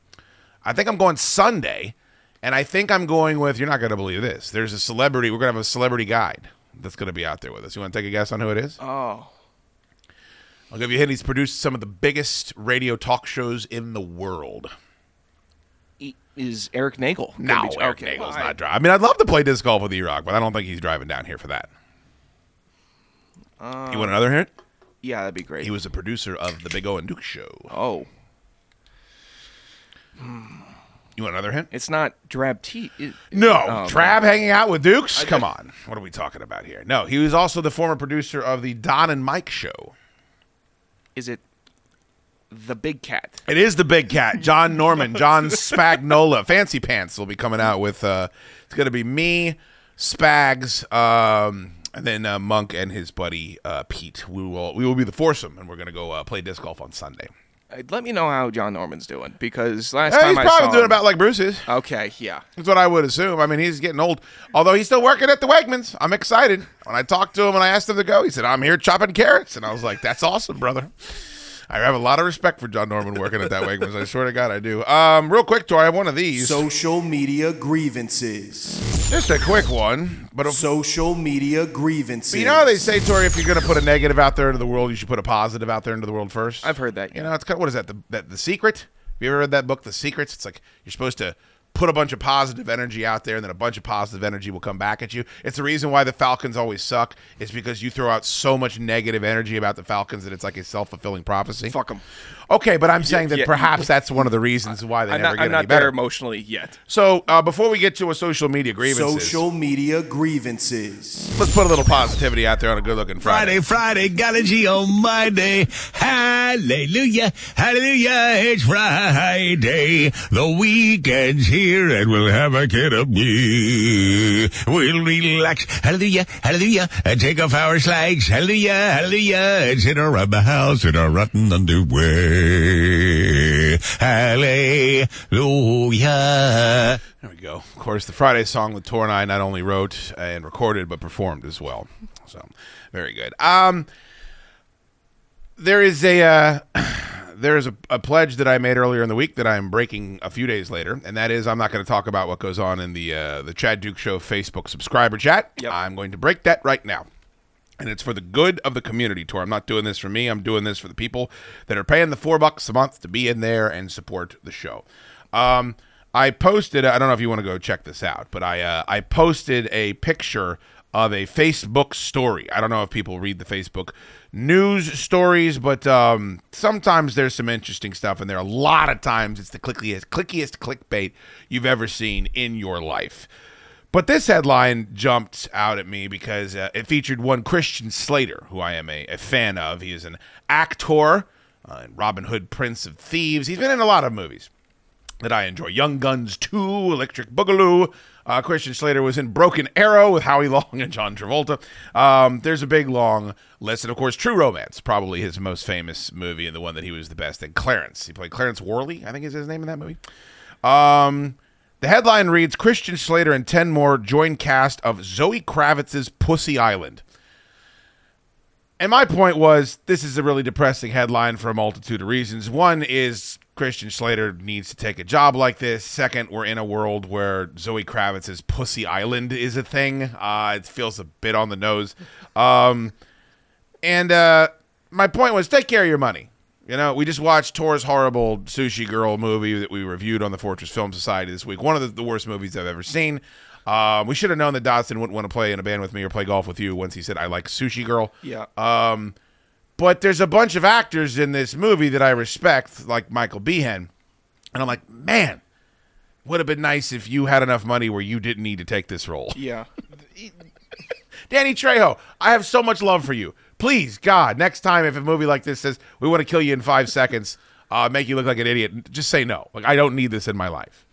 I think I'm going Sunday, and I think I'm going with. You're not gonna believe this. There's a celebrity. We're gonna have a celebrity guide that's gonna be out there with us. You want to take a guess on who it is? Oh, I'll give you a hint. He's produced some of the biggest radio talk shows in the world. E- is Eric Nagel? No, Eric okay, Nagel's well, not driving. I mean, I'd love to play disc golf with E-Rock, but I don't think he's driving down here for that. You want another hint? Yeah, that'd be great. He was a producer of the Big O and Duke Show. oh, You want another hint? it's not Drab T. it- No, Oh, Trab hanging out with Dukes. Come on, what are we talking about here? No, he was also the former producer of the Don and Mike Show. Is it the Big Cat? It is the big cat, John [laughs] Norman, John Spagnola. Fancy Pants will be coming out with. Uh, it's going to be me, Spags, um, and then uh, Monk and his buddy uh, Pete. We will we will be the foursome, and we're going to go uh, play disc golf on Sunday. Uh, Let me know how John Norman's doing because last time he's I probably saw doing him, about like Bruce's. Okay, yeah. That's what I would assume. I mean, he's getting old. Although he's still working at the Wegmans. I'm excited. When I talked to him and I asked him to go, he said, I'm here chopping carrots. And I was like, that's awesome, brother. I have a lot of respect for John Norman working at that Wegmans. I swear to God, I do. Um, real quick, Tori, I have one of these. Social media grievances. Just a quick one. But if, Social media grievances. you know how they say, Tori, if you're going to put a negative out there into the world, you should put a positive out there into the world first? I've heard that. You know, it's kind of, what is that? The, that, the Secret? Have you ever read that book, The Secrets? It's like you're supposed to put a bunch of positive energy out there and then a bunch of positive energy will come back at you. It's the reason why the Falcons always suck is because you throw out so much negative energy about the Falcons that it's like a self-fulfilling prophecy. Fuck them. Okay, but I'm saying that yeah. perhaps that's one of the reasons why they I'm never not, get I'm any not better. there emotionally yet. So uh, before we get to a social media grievances, Social media grievances. let's put a little positivity out there on a good-looking Friday. Friday, Friday, got a G on my day. Hallelujah, hallelujah, it's Friday. The weekend's here and we'll have a kid of me. We'll relax, hallelujah, hallelujah, and take off our slacks, hallelujah, hallelujah, and sit around the house in our rotten underwear. Hallelujah. There we go. Of course, the Friday song that Tor and I not only wrote and recorded, but performed as well. So, very good. Um, there is a uh, [clears throat] there is a, a pledge that I made earlier in the week that I am breaking a few days later, and that is I'm not going to talk about what goes on in the uh, the Chad Duke Show Facebook subscriber chat. Yep. I'm going to break that right now. And it's for the good of the community Tor. I'm not doing this for me. I'm doing this for the people that are paying the four bucks a month to be in there and support the show. Um, I posted. I don't know if you want to go check this out, but I uh, I posted a picture of a Facebook story. I don't know if people read the Facebook news stories, but um, sometimes there's some interesting stuff in there. A lot of times it's the clickiest, clickiest clickbait you've ever seen in your life. But this headline jumped out at me because uh, it featured one Christian Slater, who I am a, a fan of. He is an actor uh, in Robin Hood, Prince of Thieves. He's been in a lot of movies that I enjoy. Young Guns 2, Electric Boogaloo. Uh, Christian Slater was in Broken Arrow with Howie Long and John Travolta. Um, there's a big, long list. And of course, True Romance, probably his most famous movie and the one that he was the best in. Clarence. He played Clarence Worley, I think is his name in that movie. Um, the headline reads Christian Slater and 10 more join cast of Zoe Kravitz's Pussy Island. And my point was this is a really depressing headline for a multitude of reasons. One is Christian Slater needs to take a job like this. Second, we're in a world where Zoe Kravitz's Pussy Island is a thing. Uh, it feels a bit on the nose. Um, and uh, my point was take care of your money. You know, we just watched Tor's horrible Sushi Girl movie that we reviewed on the Fortress Film Society this week. One of the, the worst movies I've ever seen. Um, we should have known that Dodson wouldn't want to play in a band with me or play golf with you once he said, I like Sushi Girl. Yeah. Um, but there's a bunch of actors in this movie that I respect, like Michael Biehn. And I'm like, man, would have been nice if you had enough money where you didn't need to take this role. Yeah. [laughs] Danny Trejo, I have so much love for you. Please, God, next time if a movie like this says we want to kill you in five seconds, uh, make you look like an idiot, just say no. Like I don't need this in my life.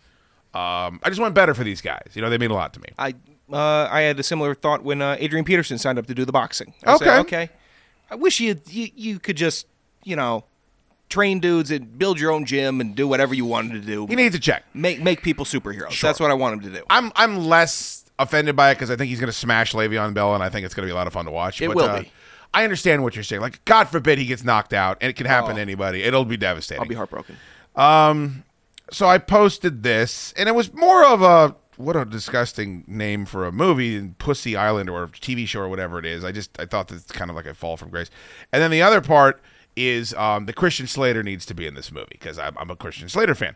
Um, I just want better for these guys. You know, they mean a lot to me. I uh, I had a similar thought when uh, Adrian Peterson signed up to do the boxing. I said, Okay. okay. I wish you, you you could just you know train dudes and build your own gym and do whatever you wanted to do. He needs a check. Make make people superheroes. That's what I want him to do. I'm I'm less offended by it because I think he's going to smash Le'Veon Bell, and I think it's going to be a lot of fun to watch. It but, will uh, be. I understand what you're saying. Like, God forbid he gets knocked out, and it can happen to Oh. anybody. It'll be devastating. I'll be heartbroken. Um, so I posted this, and it was more of a what a disgusting name for a movie, Pussy Island or TV show or whatever it is. I just I thought that's kind of like a fall from grace. And then the other part is um, the Christian Slater needs to be in this movie because I'm, I'm a Christian Slater fan.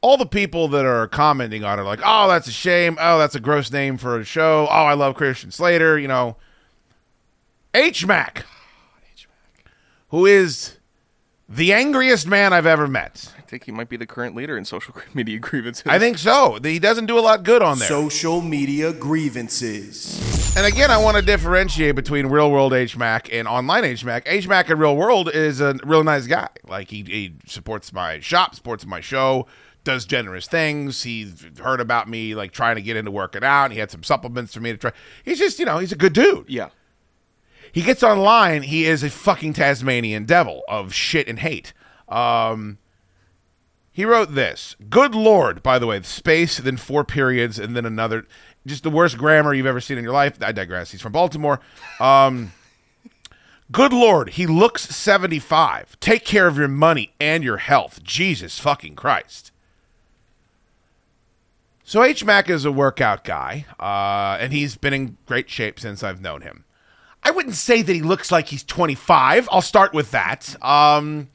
All the people that are commenting on it are like, "Oh, that's a shame. Oh, that's a gross name for a show. Oh, I love Christian Slater." You know, H Mac, who is the angriest man I've ever met. I think he might be the current leader in social [laughs] media grievances. I think so. He doesn't do a lot good on there. Social media grievances. and again, I want to differentiate between real world HMAC and online HMAC. HMAC in real world is a real nice guy. Like he, he supports my shop, supports my show, does generous things. He's heard about me like trying to get into working out. He had some supplements for me to try. He's just, you know, he's a good dude. Yeah. He gets online. He is a fucking Tasmanian devil of shit and hate. Um, he wrote this. Good lord, by the way, space, then four periods, and then another. Just the worst grammar you've ever seen in your life. I digress. He's from Baltimore. Um, good lord, he looks 75. Take care of your money and your health. Jesus fucking Christ. So H Mac is a workout guy, uh, and he's been in great shape since I've known him. I wouldn't say that he looks like he's 25. I'll start with that. Um,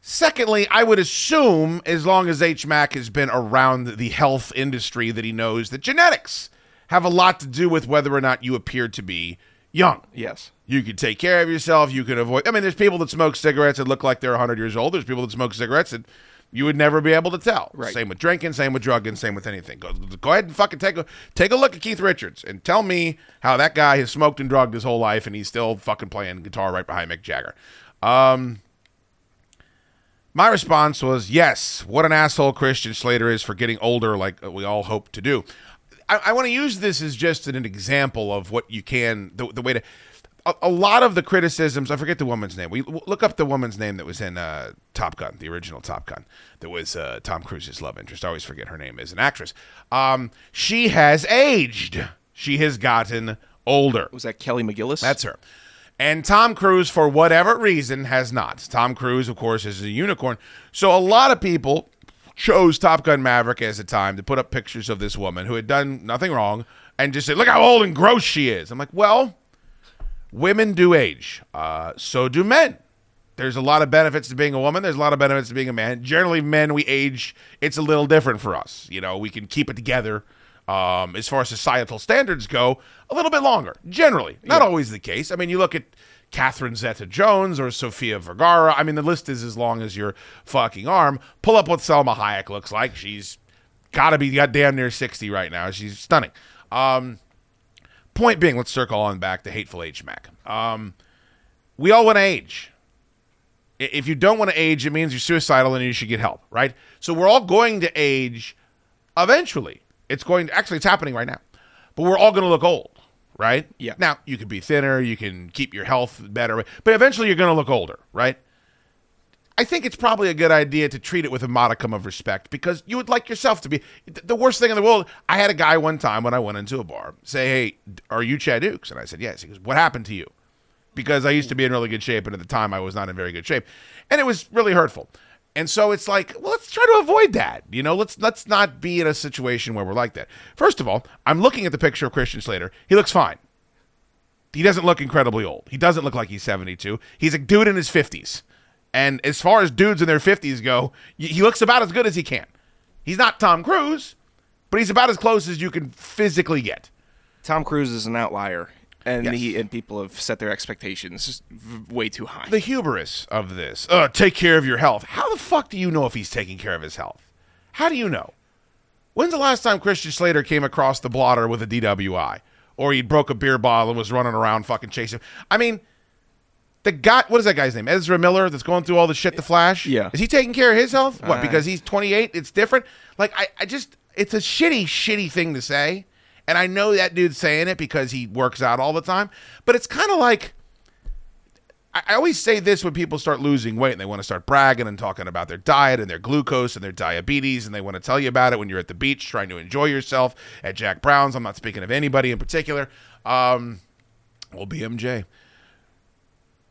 secondly, I would assume, as long as H Mac has been around the health industry, that he knows that genetics have a lot to do with whether or not you appear to be young. Yes. You can take care of yourself. You can avoid. I mean, there's people that smoke cigarettes that look like they're 100 years old. There's people that smoke cigarettes that you would never be able to tell. Right. Same with drinking. Same with drugging. Same with anything. Go, go ahead and fucking take a take a look at Keith Richards and tell me how that guy has smoked and drugged his whole life and he's still fucking playing guitar right behind Mick Jagger. Um, my response was yes. What an asshole Christian Slater is for getting older, like we all hope to do. I, I want to use this as just an example of what you can, the, the way to. A, a lot of the criticisms, I forget the woman's name. We look up the woman's name that was in uh, Top Gun, the original Top Gun, that was uh, Tom Cruise's love interest. I always forget her name as an actress. Um, she has aged. She has gotten older. Was that Kelly McGillis? That's her. And Tom Cruise, for whatever reason, has not. Tom Cruise, of course, is a unicorn. So a lot of people chose Top Gun Maverick as a time to put up pictures of this woman who had done nothing wrong and just say, look how old and gross she is. I'm like, well, women do age. Uh, so do men. There's a lot of benefits to being a woman. There's a lot of benefits to being a man. Generally, men, we age, it's a little different for us. You know, we can keep it together. Um, as far as societal standards go, a little bit longer. Generally, not always the case. I mean, you look at Catherine Zeta-Jones or Sofia Vergara. I mean, the list is as long as your fucking arm. Pull up what Salma Hayek looks like. She's got to be goddamn near 60 right now. She's stunning. Um, point being, let's circle on back to hateful age Mac. Um, we all want to age. If you don't want to age, it means you're suicidal and you should get help, right? So we're all going to age eventually. It's going to actually it's happening right now. But we're all going to look old, right? Yeah. Now, you can be thinner, you can keep your health better, but eventually you're going to look older, right? I think it's probably a good idea to treat it with a modicum of respect because you would like yourself to be the worst thing in the world. I had a guy one time when I went into a bar say, Hey, are you Chad Dukes? And I said, Yes. He goes, What happened to you? Because I used to be in really good shape, and at the time I was not in very good shape. And it was really hurtful. And so it's like, well, let's try to avoid that. You know, let's let's not be in a situation where we're like that. First of all, I'm looking at the picture of Christian Slater. He looks fine. He doesn't look incredibly old. He doesn't look like he's 72. He's a dude in his 50s. And as far as dudes in their 50s go, he looks about as good as he can. He's not Tom Cruise, but he's about as close as you can physically get. Tom Cruise is an outlier, and Yes. he and people have set their expectations way too high. The hubris of this. Uh, take care of your health. How the fuck do you know if he's taking care of his health? How do you know? When's the last time Christian Slater came across the blotter with a DWI? Or he broke a beer bottle and was running around fucking chasing. I mean, the guy, what is that guy's name? Ezra Miller that's going through all the shit, The Flash? Yeah. Is he taking care of his health? What, because he's 28? It's different? Like, I, I just, it's a shitty, shitty thing to say. And I know that dude's saying it because he works out all the time. But it's kind of like, I, I always say this when people start losing weight and they want to start bragging and talking about their diet and their glucose and their diabetes and they want to tell you about it when you're at the beach trying to enjoy yourself at Jack Brown's. I'm not speaking of anybody in particular. Um, well, BMJ.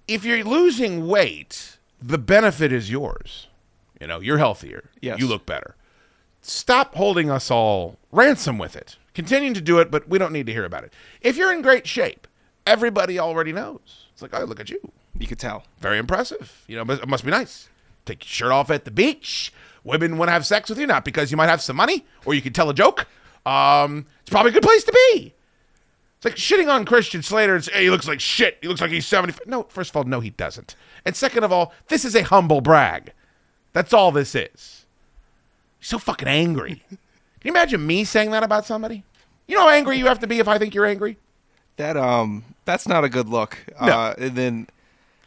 If you're losing weight, the benefit is yours. You know, you're healthier. Yes. You look better. Stop holding us all ransom with it. Continuing to do it, but we don't need to hear about it. If you're in great shape, everybody already knows. It's like, oh, look at you. You could tell. Very impressive. You know, it must be nice. Take your shirt off at the beach. Women want to have sex with you, not because you might have some money or you could tell a joke. Um, it's probably a good place to be. It's like shitting on Christian Slater. It's, hey, he looks like shit. He looks like he's 75. No, first of all, no, he doesn't. And second of all, this is a humble brag. That's all this is. He's so fucking angry. Can you imagine me saying that about somebody? You know how angry you have to be if I think you're angry? That um, that's not a good look. No. Uh, and then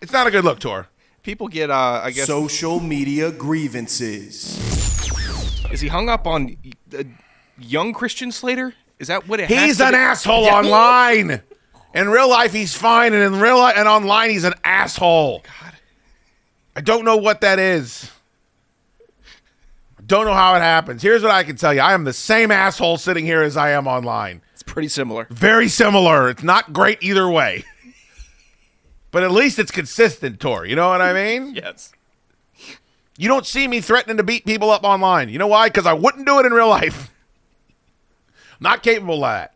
It's not a good look, Tor. people get uh, I guess Social media grievances. is he hung up on uh, young Christian Slater? Is that what it? He's an be? asshole Yeah. online. In real life, he's fine, and in real life and online, he's an asshole. God. I don't know what that is. Don't know how it happens. Here's what I can tell you: I am the same asshole sitting here as I am online. It's pretty similar. Very similar. It's not great either way, but at least it's consistent, Tor. You know what I mean? [laughs] Yes. You don't see me threatening to beat people up online. You know why? Because I wouldn't do it in real life. Not capable of that.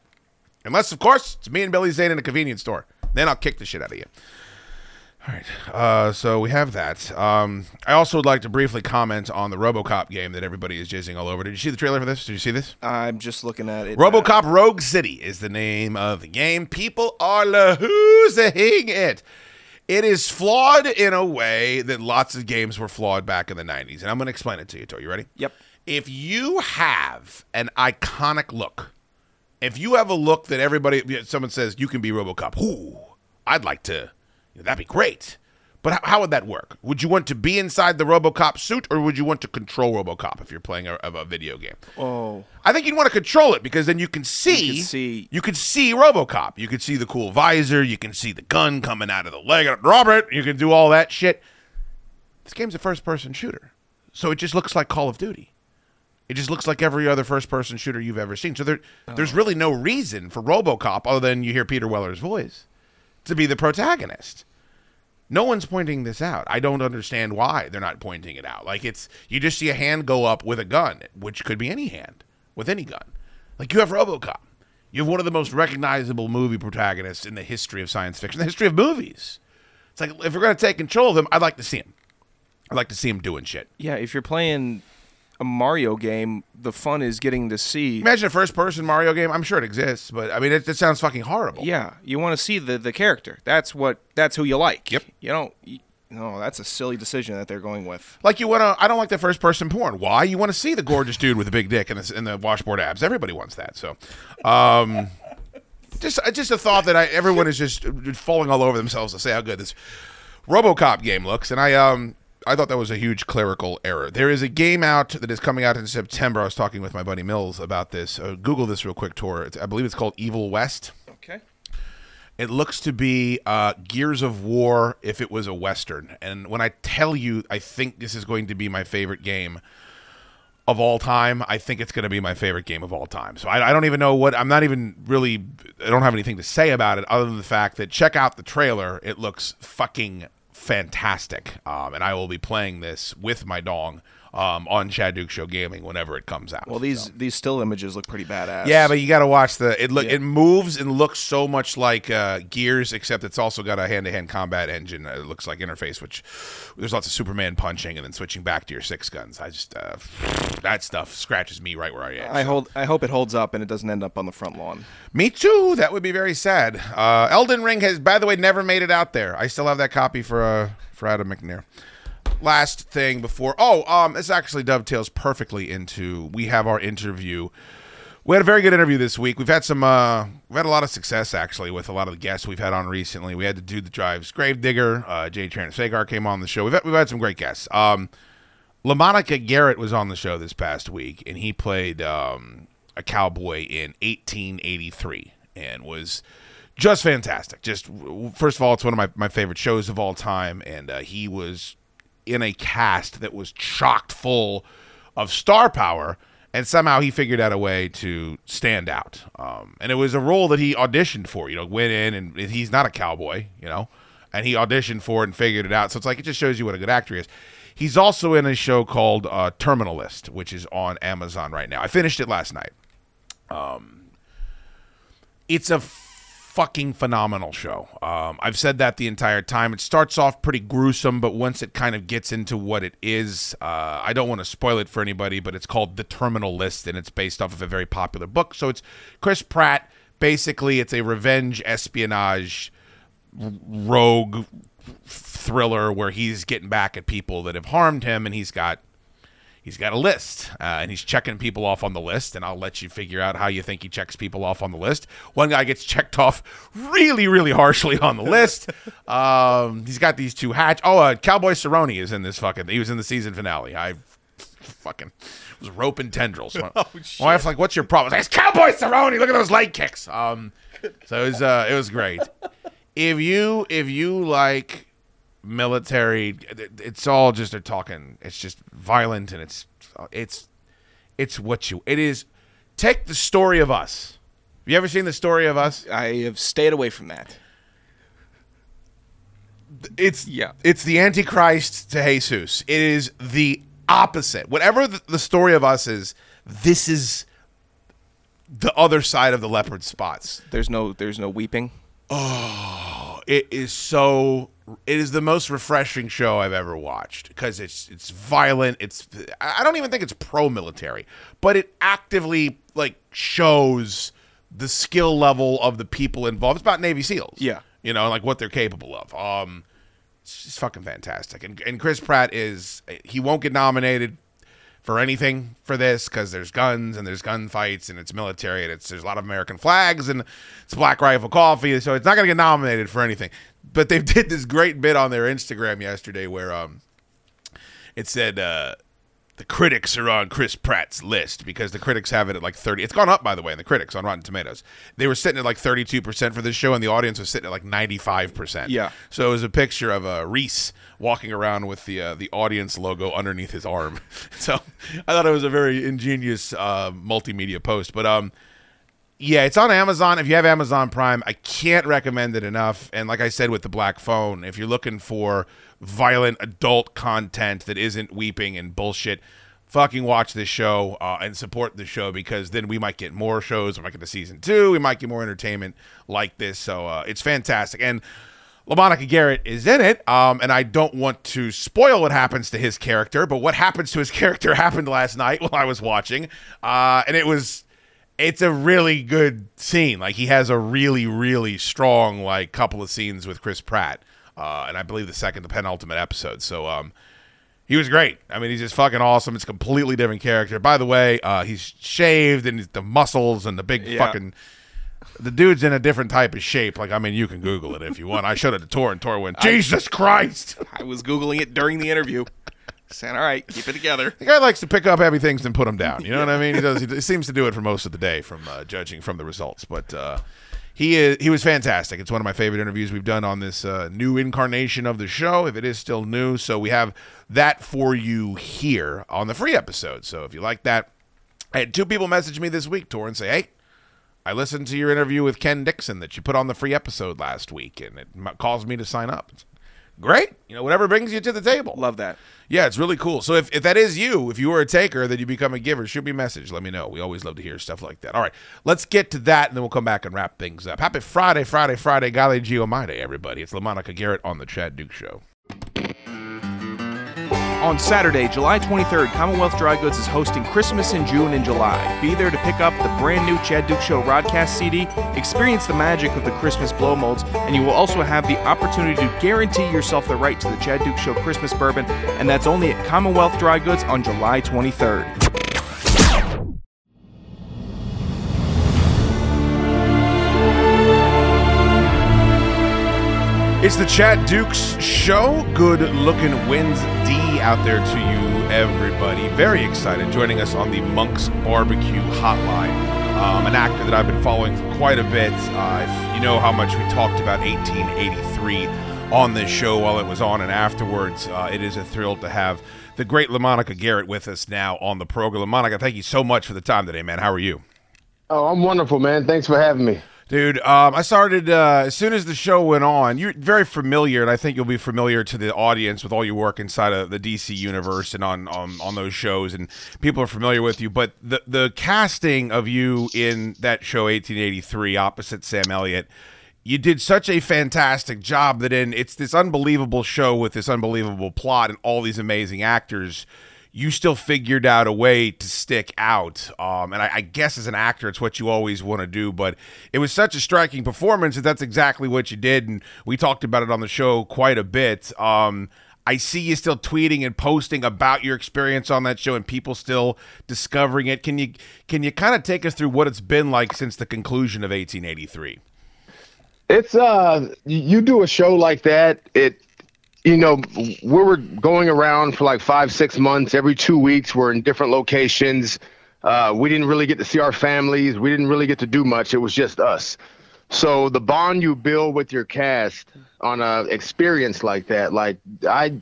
Unless, of course, it's me and Billy Zane in a convenience store. Then I'll kick the shit out of you. All right. Uh, so we have that. Um, I also would like to briefly comment on the RoboCop game that everybody is jizzing all over. Did you see the trailer for this? Did you see this? I'm just looking at it. RoboCop Rogue City is the name of the game. People are losing it. It is flawed in a way that lots of games were flawed back in the 90s. And I'm going to explain it to you, Tor. You ready? Yep. If you have an iconic look, if you have a look that everybody, someone says you can be RoboCop, ooh, I'd like to, that'd be great. But how, how would that work? Would you want to be inside the RoboCop suit, or would you want to control RoboCop if you're playing a, a video game? Oh. I think you'd want to control it because then you can see You can see- you can see RoboCop. You can see the cool visor. You can see the gun coming out of the leg. It. You can do all that shit. This game's a first-person shooter, so it just looks like Call of Duty. It just looks like every other first-person shooter you've ever seen. So there, oh. there's really no reason for RoboCop other than you hear Peter Weller's voice to be the protagonist. No one's pointing this out. I don't understand why they're not pointing it out. Like it's you just see a hand go up with a gun, which could be any hand with any gun. Like you have RoboCop. You have one of the most recognizable movie protagonists in the history of science fiction, the history of movies. It's like if we're going to take control of them, I'd like to see him. I'd like to see him doing shit. Yeah, if you're playing a Mario game, the fun is getting to see. Imagine a first-person Mario game. I'm sure it exists, but I mean, it, it sounds fucking horrible. Yeah, you want to see the the character. That's what. That's who you like. Yep. You don't. You, no, that's a silly decision that they're going with. Like you want to. I don't like the first person porn. Why? You want to see the gorgeous dude with the big dick and the, and the washboard abs. Everybody wants that. So, um, just just a thought that I everyone is just falling all over themselves to say how good this RoboCop game looks, and I um I thought that was a huge clerical error. There is a game out that is coming out in September. I was talking with my buddy Mills about this. Uh, Google this real quick, Tor. It's, I believe it's called Evil West. Okay. It looks to be uh, Gears of War if it was a Western. And when I tell you, I think this is going to be my favorite game of all time, I think it's going to be my favorite game of all time. So I, I don't even know what, I'm not even really, I don't have anything to say about it other than the fact that check out the trailer. It looks fucking fantastic. Um, and I will be playing this with my dong um, on Chad Duke Show Gaming whenever it comes out. Well, these these still images look pretty badass. Yeah, but you got to watch the it. Look, Yeah. it moves and looks so much like uh, Gears, except it's also got a hand-to-hand combat engine. It looks like interface, which there's lots of Superman punching and then switching back to your six guns. I just uh, [laughs] that stuff scratches me right where I am. I hold. I hope it holds up and it doesn't end up on the front lawn. Me too. That would be very sad. Uh, Elden Ring has, by the way, never made it out there. I still have that copy for uh, for Adam McNair. Last thing before, oh, um, this actually dovetails perfectly into we have our interview. We had a very good interview this week. We've had some, uh, we've had a lot of success actually with a lot of the guests we've had on recently. We had to do the drives Gravedigger, uh, Jay Sagar came on the show. We've had, we've had some great guests. Um, LaMonica Garrett was on the show this past week, and he played um, a cowboy in 1883 and was just fantastic. Just first of all, it's one of my, my favorite shows of all time, and uh, he was in a cast that was chocked full of star power, and somehow he figured out a way to stand out. Um, and it was a role that he auditioned for. You know, went in, and he's not a cowboy, you know, and he auditioned for it and figured it out. So it's like it just shows you what a good actor he is. He's also in a show called uh, Terminal List, which is on Amazon right now. I finished it last night. Um, it's a fucking phenomenal show. Um, I've said that the entire time. It starts off pretty gruesome, but once it kind of gets into what it is, uh, I don't want to spoil it for anybody, but it's called The Terminal List, and it's based off of a very popular book. So it's Chris Pratt. Basically, it's a revenge espionage rogue thriller where he's getting back at people that have harmed him, and he's got he's got a list uh, and he's checking people off on the list and i'll let you figure out how you think he checks people off on the list. One guy gets checked off really really harshly on the list. [laughs] Um, he's got these two hatch oh uh, cowboy cerrone is in this fucking he was in the season finale. I fucking was roping tendrils. My [laughs] wife's like what's your problem? Like, it's cowboy cerrone look at those leg kicks. Um, so it was uh, it was great. If you if you like military it's all just they're talking it's just violent and it's it's it's what you it is take the story of us have you ever seen the story of us I have stayed away from that. it's Yeah. it's the antichrist to jesus it is the opposite whatever the, the story of us is this is the other side of the leopard spots There's no there's no weeping. Oh, it is so it is the most refreshing show I've ever watched because it's it's violent. It's I don't even think it's pro military, but it actively like shows the skill level of the people involved. It's about Navy SEALs. Yeah. You know, like what they're capable of. Um it's just fucking fantastic. And and Chris Pratt is he won't get nominated for anything for this because there's guns and there's gunfights and it's military and it's there's a lot of American flags and it's Black Rifle Coffee, so it's not gonna get nominated for anything. But they [laughs] did this great bit on their Instagram yesterday where um it said uh the critics are on Chris Pratt's list because the critics have it at like 30. It's gone up, by the way, in the critics on Rotten Tomatoes. They were sitting at like 32% for this show, and the audience was sitting at like 95%. Yeah. So it was a picture of uh, Reece walking around with the uh, the audience logo underneath his arm. [laughs] so I thought it was a very ingenious uh, multimedia post. But um, yeah, it's on Amazon. If you have Amazon Prime, I can't recommend it enough. And like I said with the Black Phone, if you're looking for violent adult content that isn't weeping and bullshit, fucking watch this show uh, and support the show because then we might get more shows. We might get to season two. We might get more entertainment like this. So uh, it's fantastic. And LaMonica Garrett is in it, um, and I don't want to spoil what happens to his character, but what happens to his [laughs] character happened last night while I was watching, uh, and it was it's a really good scene. Like he has a really, really strong like couple of scenes with Chris Pratt, uh, and I believe the second, the penultimate episode. So um, he was great. I mean, he's just fucking awesome. It's a completely different character. By the way, uh, he's shaved and the muscles and the big Yeah. fucking. The dude's in a different type of shape. Like I mean, you can Google it if you want. I showed it to Tor, and Tor went, "Jesus Christ!" I was googling it during the interview. Saying, all right, keep it together. [laughs] The guy likes to pick up heavy things and put them down. You know what I mean? He does. He seems to do it for most of the day, from uh, judging from the results. But uh, he is he was fantastic. It's one of my favorite interviews we've done on this uh, new incarnation of the show, if it is still new. So we have that for you here on the free episode. So if you like that, I had two people message me this week, Tor, and say, "Hey, I listened to your interview with Ken Dixon that you put on the free episode last week, and it caused me to sign up." Great. You know, whatever brings you to the table. Love that. Yeah, it's really cool. So if, if that is you, if you were a taker, then you become a giver, shoot me a message. Let me know. We always love to hear stuff like that. All right, let's get to that, and then we'll come back and wrap things up. Happy Friday, Friday, Friday, Gale Geomide, everybody. It's LaMonica Garrett on the Chad Duke Show. On Saturday, July 23rd, Commonwealth Dry Goods is hosting Christmas in June and July. Be there to pick up the brand new Chad Duke Show Rodcast CD, experience the magic of the Christmas blow molds, and you will also have the opportunity to guarantee yourself the right to the Chad Duke Show Christmas bourbon, and that's only at Commonwealth Dry Goods on July 23rd. It's the Chad Dukes Show. Good looking wins Wednesday out there to you, everybody. Very excited joining us on the Monk's Barbecue Hotline. um, an actor that I've been following for quite a bit. Uh, you know how much we talked about 1883 on this show while it was on and afterwards, uh, it is a thrill to have the great LaMonica Garrett with us now on the program. LaMonica, thank you so much for the time today, man. How are you? Oh, I'm wonderful, man. Thanks for having me. Dude, um, I started uh, as soon as the show went on. You're very familiar, and I think you'll be familiar to the audience with all your work inside of the DC universe and on on, on those shows, and people are familiar with you. But the the casting of you in that show, 1883, opposite Sam Elliott, you did such a fantastic job that in it's this unbelievable show with this unbelievable plot and all these amazing actors you still figured out a way to stick out. Um, and I, I, guess as an actor, it's what you always want to do. But it was such a striking performance that that's exactly what you did. And we talked about it on the show quite a bit. Um, I see you still tweeting and posting about your experience on that show, and people still discovering it. Can you can you kind of take us through what it's been like since the conclusion of 1883? It's uh, you do a show like that, it you know, we were going around for like five, six months. Every two weeks, we're in different locations. Uh, we didn't really get to see our families. We didn't really get to do much. It was just us. So the bond you build with your cast on a experience like that, like I,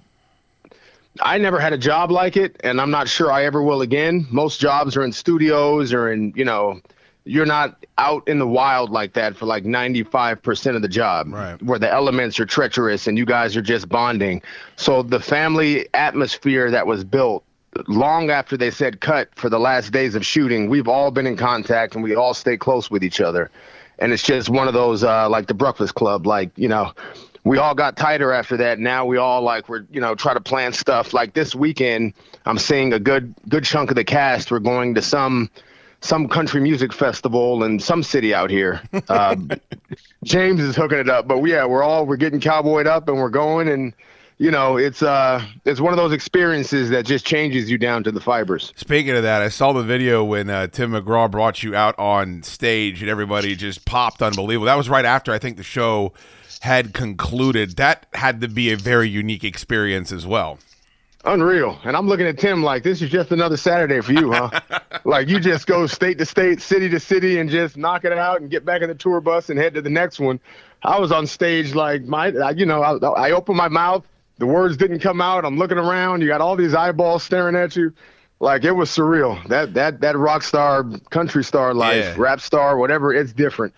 I never had a job like it, and I'm not sure I ever will again. Most jobs are in studios or in, you know, you're not out in the wild like that for like 95% of the job right. where the elements are treacherous and you guys are just bonding. So the family atmosphere that was built long after they said cut for the last days of shooting we've all been in contact and we all stay close with each other. And it's just one of those uh, like the breakfast club like you know we all got tighter after that. Now we all like we're you know try to plan stuff. Like this weekend i'm seeing a good good chunk of the cast. We're going to some some country music festival in some city out here. Uh, [laughs] James is hooking it up, but yeah, we're all we're getting cowboyed up and we're going, and you know, it's uh, it's one of those experiences that just changes you down to the fibers. Speaking of that, I saw the video when uh, Tim McGraw brought you out on stage, and everybody just popped unbelievable. That was right after I think the show had concluded. That had to be a very unique experience as well. Unreal. And I'm looking at Tim like this is just another Saturday for you, huh? [laughs] like you just go state to state, city to city, and just knock it out and get back in the tour bus and head to the next one. I was on stage like my, you know, I, I opened my mouth, the words didn't come out. I'm looking around, you got all these eyeballs staring at you. Like it was surreal. That that that rock star, country star life, Yeah. rap star, whatever. It's different.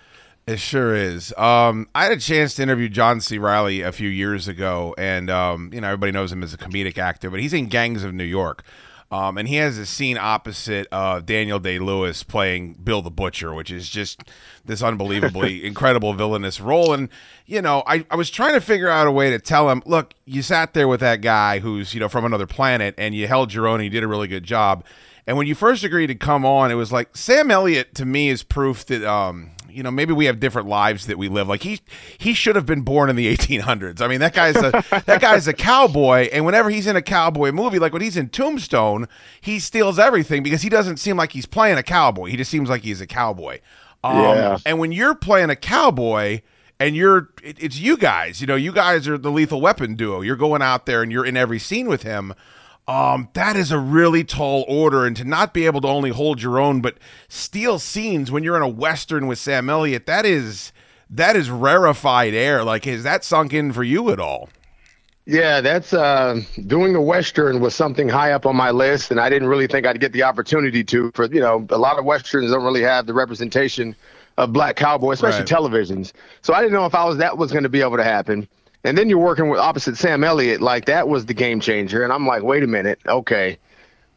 It sure is. Um, I had a chance to interview John C. Reilly a few years ago, and um, you know everybody knows him as a comedic actor, but he's in Gangs of New York, um, and he has a scene opposite uh, Daniel Day Lewis playing Bill the Butcher, which is just this unbelievably [laughs] incredible villainous role. And you know, I, I was trying to figure out a way to tell him, look, you sat there with that guy who's you know from another planet, and you held your own, and you did a really good job. And when you first agreed to come on, it was like Sam Elliott to me is proof that um, you know maybe we have different lives that we live. Like he he should have been born in the 1800s. I mean that guy's a [laughs] that guy's a cowboy, and whenever he's in a cowboy movie, like when he's in Tombstone, he steals everything because he doesn't seem like he's playing a cowboy. He just seems like he's a cowboy. Um, Yeah. And when you're playing a cowboy. And you're, it- it's you guys, you know, you guys are the lethal weapon duo. You're going out there and you're in every scene with him. Um, that is a really tall order, and to not be able to only hold your own, but steal scenes when you're in a western with Sam Elliott, that is that is rarefied air. Like, is that sunk in for you at all? Yeah, that's uh, doing a western was something high up on my list, and I didn't really think I'd get the opportunity to. For you know, a lot of westerns don't really have the representation of black cowboy, especially Right. televisions. So I didn't know if I was that was going to be able to happen. And then you're working with opposite Sam Elliott, like that was the game changer. And I'm like, wait a minute, okay.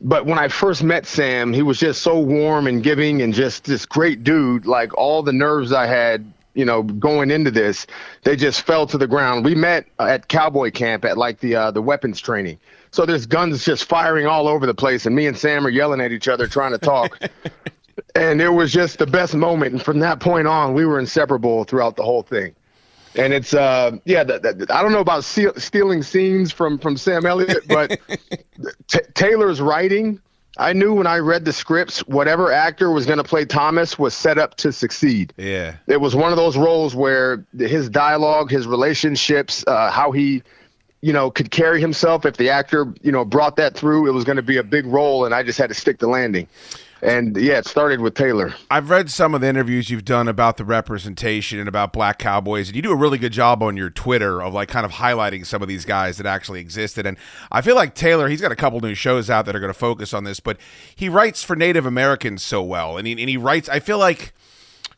But when I first met Sam, he was just so warm and giving and just this great dude. Like all the nerves I had, you know, going into this, they just fell to the ground. We met at cowboy camp at like the uh, the weapons training. So there's guns just firing all over the place, and me and Sam are yelling at each other trying to talk. [laughs] and it was just the best moment. And from that point on, we were inseparable throughout the whole thing. And it's uh yeah, that, that, I don't know about seal, stealing scenes from from Sam Elliott, but [laughs] T- Taylor's writing. I knew when I read the scripts, whatever actor was going to play Thomas was set up to succeed. Yeah. It was one of those roles where his dialogue, his relationships, uh, how he, you know, could carry himself. If the actor, you know, brought that through, it was going to be a big role, and I just had to stick the landing. And yeah, it started with Taylor. I've read some of the interviews you've done about the representation and about black cowboys, and you do a really good job on your Twitter of like kind of highlighting some of these guys that actually existed. And I feel like Taylor, he's got a couple new shows out that are going to focus on this, but he writes for Native Americans so well, and he and he writes. I feel like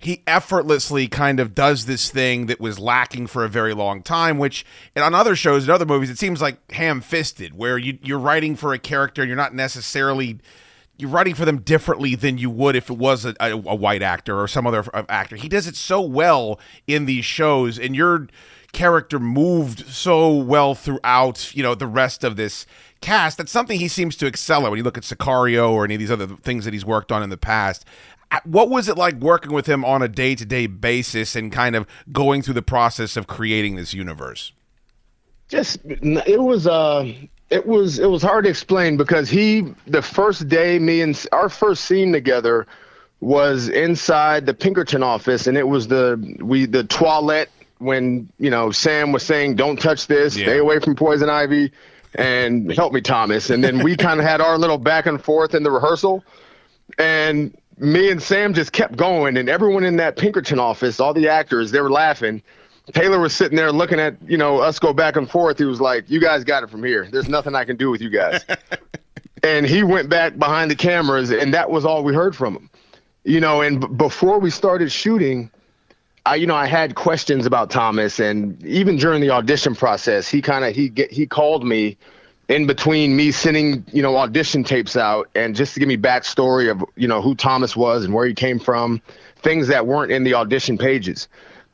he effortlessly kind of does this thing that was lacking for a very long time, which and on other shows and other movies, it seems like ham fisted, where you, you're writing for a character and you're not necessarily you're writing for them differently than you would if it was a, a, a white actor or some other uh, actor. He does it so well in these shows, and your character moved so well throughout, you know, the rest of this cast. That's something he seems to excel at when you look at Sicario or any of these other things that he's worked on in the past. Uh, What was it like working with him on a day to day basis and kind of going through the process of creating this universe? Just it was uh it was it was hard to explain because he the first day me and our first scene together was inside the Pinkerton office and it was the we the toilet when you know Sam was saying don't touch this. Stay away from poison ivy and help me Thomas. And then we [laughs] kind of had our little back and forth in the rehearsal and me and Sam just kept going and everyone in that Pinkerton office all the actors they were laughing Taylor was sitting there looking at, you know, us go back and forth. He was like, "You guys got it from here. There's nothing I can do with you guys." [laughs] and he went back behind the cameras, and that was all we heard from him. You know, and b- before we started shooting, I, you know, I had questions about Thomas, and even during the audition process, he kind of he get he called me in between me sending you know audition tapes out, and just to give me backstory of you know who Thomas was and where he came from, things that weren't in the audition pages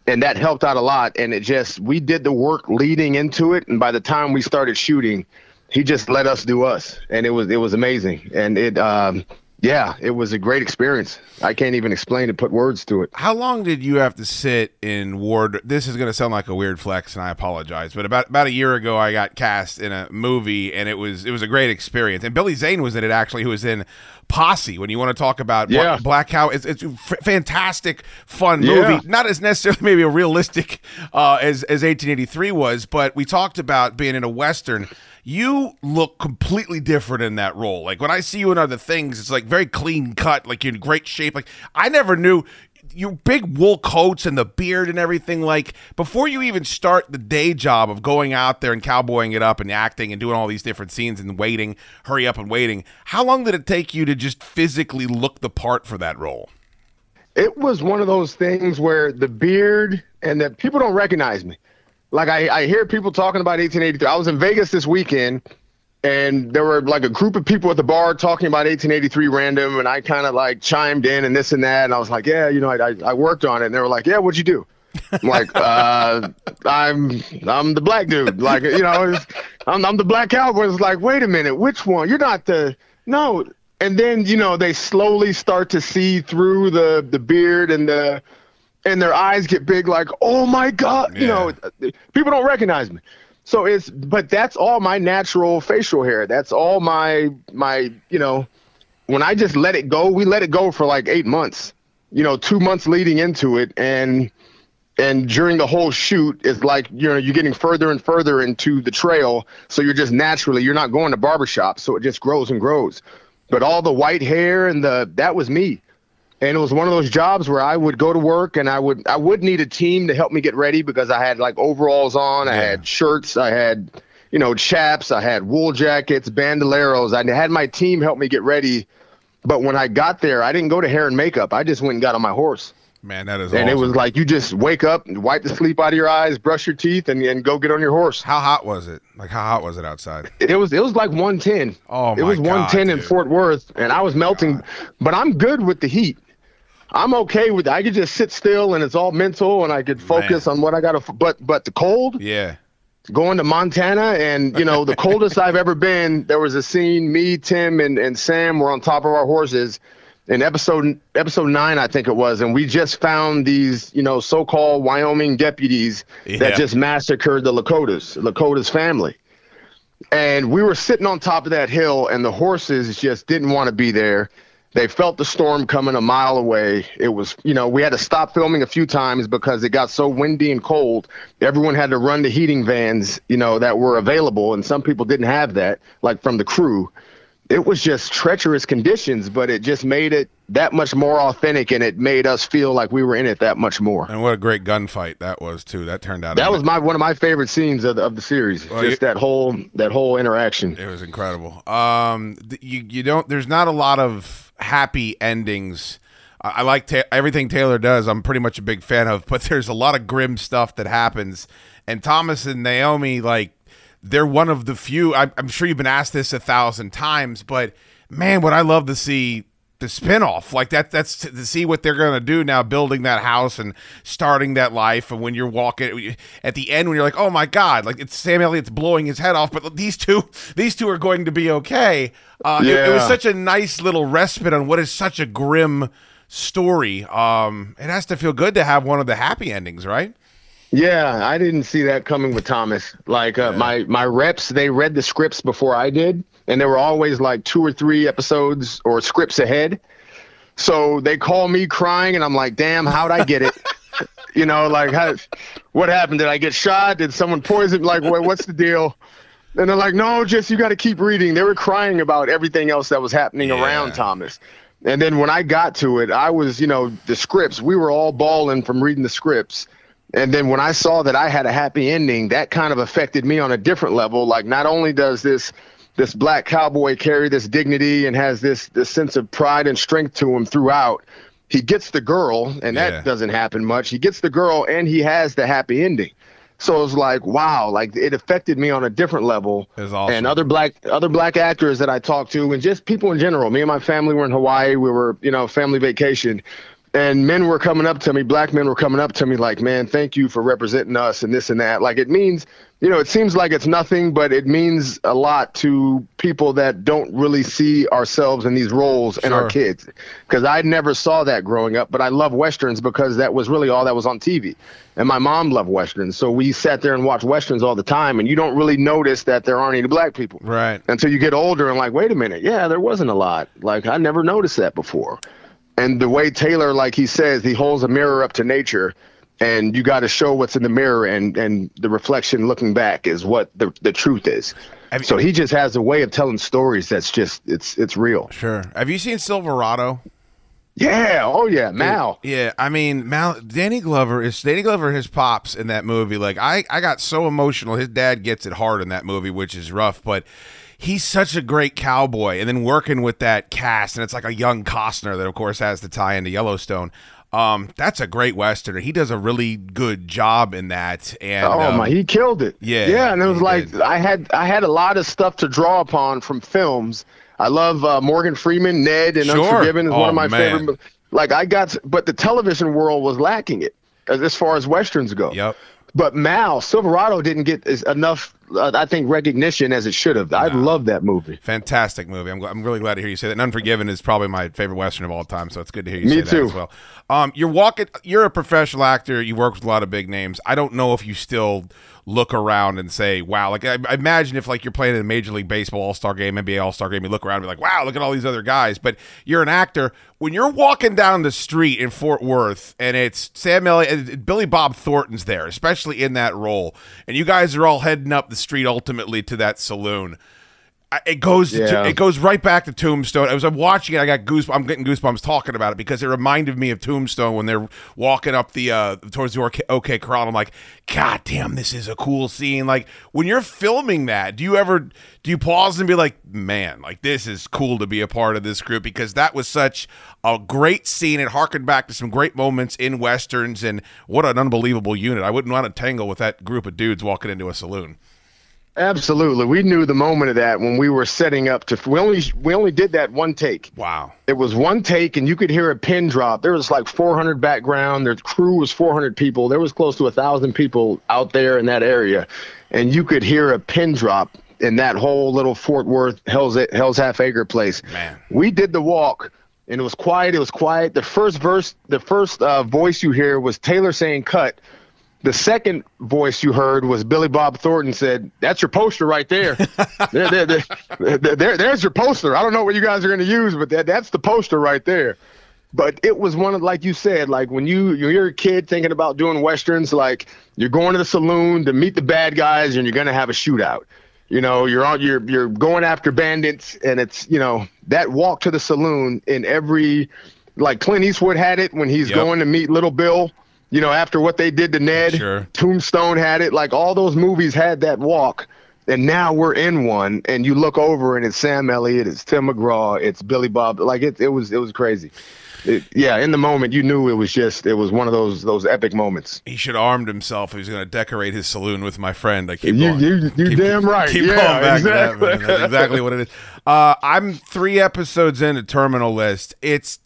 and that helped out a lot. And it just we did the work leading into it, and by the time we started shooting, he just let us do us, and it was it was amazing. And it, um, yeah, it was a great experience. I can't even explain it, put words to it. How long did you have to sit in ward? This is going to sound like a weird flex, and I apologize. But about about a year ago, I got cast in a movie, and it was it was a great experience. And Billy Zane was in it actually, who was in Posse. When you want to talk about Yeah. Black Cow, it's, it's a f- fantastic, fun Yeah. movie. Not as necessarily [laughs] maybe a realistic uh, as as 1883 was, but we talked about being in a western. You look completely different in that role. Like when I see you in other things, it's like very clean cut, like you're in great shape. Like I never knew your big wool coats and the beard and everything. Like before you even start the day job of going out there and cowboying it up and acting and doing all these different scenes and waiting, hurry up and waiting. How long did it take you to just physically look the part for that role? It was one of those things where the beard and that people don't recognize me. Like I, I hear people talking about 1883. I was in Vegas this weekend, and there were like a group of people at the bar talking about 1883 random, and I kind of like chimed in and this and that, and I was like, yeah, you know, I, I, I worked on it, and they were like, yeah, what'd you do? I'm like, [laughs] uh, I'm I'm the black dude. Like, you know, I'm I'm the black cowboy. It's like, wait a minute, which one? You're not the no. And then you know they slowly start to see through the the beard and the and their eyes get big, like, oh my god, you know, uh, people don't recognize me. So it's but that's all my natural facial hair. That's all my my you know when I just let it go, we let it go for like eight months. You know, two months leading into it, and and during the whole shoot, it's like you know you're getting further and further into the trail. So you're just naturally you're not going to barbershop, so it just grows and grows. But all the white hair and the that was me, and it was one of those jobs where I would go to work and I would I would need a team to help me get ready because I had like overalls on, I had shirts, I had you know chaps, I had wool jackets, bandoleros. I had my team help me get ready. But when I got there, I didn't go to hair and makeup. I just went and got on my horse. Man, that is and it was like you just wake up, and wipe the sleep out of your eyes, brush your teeth, and, and go get on your horse. How hot was it? Like how hot was it outside? It was it was like 110. Oh my It was God, 110 in Fort Worth, and I was oh melting. But I'm good with the heat. I'm okay with. I could just sit still, and it's all mental, and I could focus on what I got to. But but the cold. Yeah. Going to Montana, and you know the [laughs] coldest I've ever been. There was a scene. Me, Tim, and and Sam were on top of our horses. In episode episode nine, I think it was, and we just found these, you know, so-called Wyoming deputies Yeah. that just massacred the Lakotas, Lakota's family and we were sitting on top of that hill and the horses just didn't want to be there they felt the storm coming a mile away. It was you know we had to stop filming a few times because it got so windy and cold. Everyone had to run to heating vans you know that were available and some people didn't have that like from the crew it was just treacherous conditions, but it just made it that much more authentic, and it made us feel like we were in it that much more. And what a great gunfight that was too. That turned out. That was my one of my favorite scenes of the, of the series. Well, just you- that whole that whole interaction. It was incredible. Um, you you don't. There's not a lot of happy endings. I, I like ta- everything Taylor does. I'm pretty much a big fan of, but [laughs] there's a lot of grim stuff that happens. And Thomas and Naomi, like, they're one of the few. I, I'm sure you've been asked this a thousand times, but man, would I love to see the spinoff. Like that that's to, to see what they're going to do now building that house and starting that life. And when you're walking at the end when you're like oh my god like it's Sam Elliott's blowing his head off but these two [laughs] these two are going to be okay. Uh, it, it was such a nice little respite on what is such a grim story. Um it has to feel good to have one of the happy endings right Yeah, I didn't see that coming with Thomas. Like uh, my my reps, they read the scripts before I did, and they were always like two or three episodes or scripts ahead. So they call me crying, and I'm like, "Damn, how'd I get it?" [laughs] you know, like, how, what happened? Did I get shot? Did someone poison? Like, what, what's the deal? And they're like, "No, just you got to keep reading." They were crying about everything else that was happening around Thomas. And then when I got to it, I was, you know, the scripts. We were all bawling from reading the scripts. And then when I saw that I had a happy ending, that kind of affected me on a different level. Like not only does this this black cowboy carry this dignity and has this this sense of pride and strength to him throughout, he gets the girl, and that Yeah. doesn't happen much. He gets the girl and he has the happy ending. So it's like, wow, like it affected me on a different level. Awesome. And other black other black actors that I talked to and just people in general. Me and my family were in Hawaii. We were, you know, family vacation. And men were coming up to me, black men were coming up to me like, man, thank you for representing us and this and that. Like it means, you know, it seems like it's nothing, but it means a lot to people that don't really see ourselves in these roles and our kids. Because I never saw that growing up, but I love Westerns because that was really all that was on TV. And my mom loved Westerns. So we sat there and watched Westerns all the time, and you don't really notice that there aren't any black people right until you get older and like, wait a minute, yeah, there wasn't a lot. Like I never noticed that before. And the way Taylor, like he says, he holds a mirror up to nature, and you got to show what's in the mirror, and and the reflection looking back is what the the truth is. so he just has a way of telling stories that's just it's it's real. sure have you seen Silverado Yeah. Oh yeah. Mal. Yeah, I mean, Mal, Danny Glover is Danny Glover his pops in that movie. Like, I, I got so emotional. His dad gets it hard in that movie, which is rough, but he's such a great cowboy. And then working with that cast, and it's like a young Costner that, of course, has the tie into Yellowstone. Um, that's a great western. He does a really good job in that. And oh um, my, he killed it. yeah, yeah, and it was like I had I had a lot of stuff to draw upon from films. I love uh, Morgan Freeman, Ned, and Sure. Unforgiven is Oh, one of my man. favorite. Like I got, but the television world was lacking it as, as far as westerns go. Yep. But Mal Silverado didn't get enough, I think, recognition as it should have. I love that movie. Fantastic movie. I'm, I'm really glad to hear you say that. And Unforgiven is probably my favorite western of all time, so it's good to hear you Me say that too. as well. Um, you're walking. You're a professional actor. You work with a lot of big names. I don't know if you still look around and say, "Wow!" Like I, I imagine if like you're playing in a Major League Baseball All Star game, NBA All Star game, you look around and be like, "Wow, look at all these other guys." But you're an actor. When you're walking down the street in Fort Worth and it's Sam Elliott, and Billy Bob Thornton's there, especially in that role, and you guys are all heading up the street ultimately to that saloon. I- it goes to- it goes right back to Tombstone. As I'm watching it, I got goosebumps. I'm getting goosebumps talking about it because it reminded me of Tombstone when they're walking up the uh towards the OK, OK Corral. I'm like, God damn, this is a cool scene. Like when you're filming that, do you ever do you pause and be like, man, like this is cool to be a part of this group because that was such a great scene. It harkened back to some great moments in westerns and what an unbelievable unit. I wouldn't want to tangle with that group of dudes walking into a saloon. Absolutely, we knew the moment of that when we were setting up to. We only we only did that one take. Wow. It was one take, and you could hear a pin drop. There was like 400 background. Their crew was 400 people. There was close to a thousand people out there in that area, and you could hear a pin drop in that whole little Fort Worth Hell's Hell's Half Acre place. Man. We did the walk, and it was quiet. It was quiet. The first verse, the first uh, voice you hear was Taylor saying "cut." The second voice you heard was Billy Bob Thornton said, "That's your poster right there. [laughs] there, there, there, there- there- there's your poster. I don't know what you guys are going to use, but that, that's the poster right there." But it was one of, like you said, like when you you're a kid thinking about doing westerns, like you're going to the saloon to meet the bad guys and you're going to have a shootout. You know, you're on you're you're going after bandits, and it's you know that walk to the saloon in every like Clint Eastwood had it when he's Yep. going to meet Little Bill. You know, after what they did to Ned, Sure. Tombstone had it. Like all those movies had that walk, and now we're in one. And you look over, and it's Sam Elliott, it's Tim McGraw, it's Billy Bob. Like it, it was it was crazy. It, yeah, in the moment, you knew it was just it was one of those those epic moments. He should have armed himself. He was going to decorate his saloon with my friend. I keep You going. you you keep, damn right. Keep yeah, going back exactly. to that. That's exactly what it is. Uh, I'm three episodes in into Terminal List. It's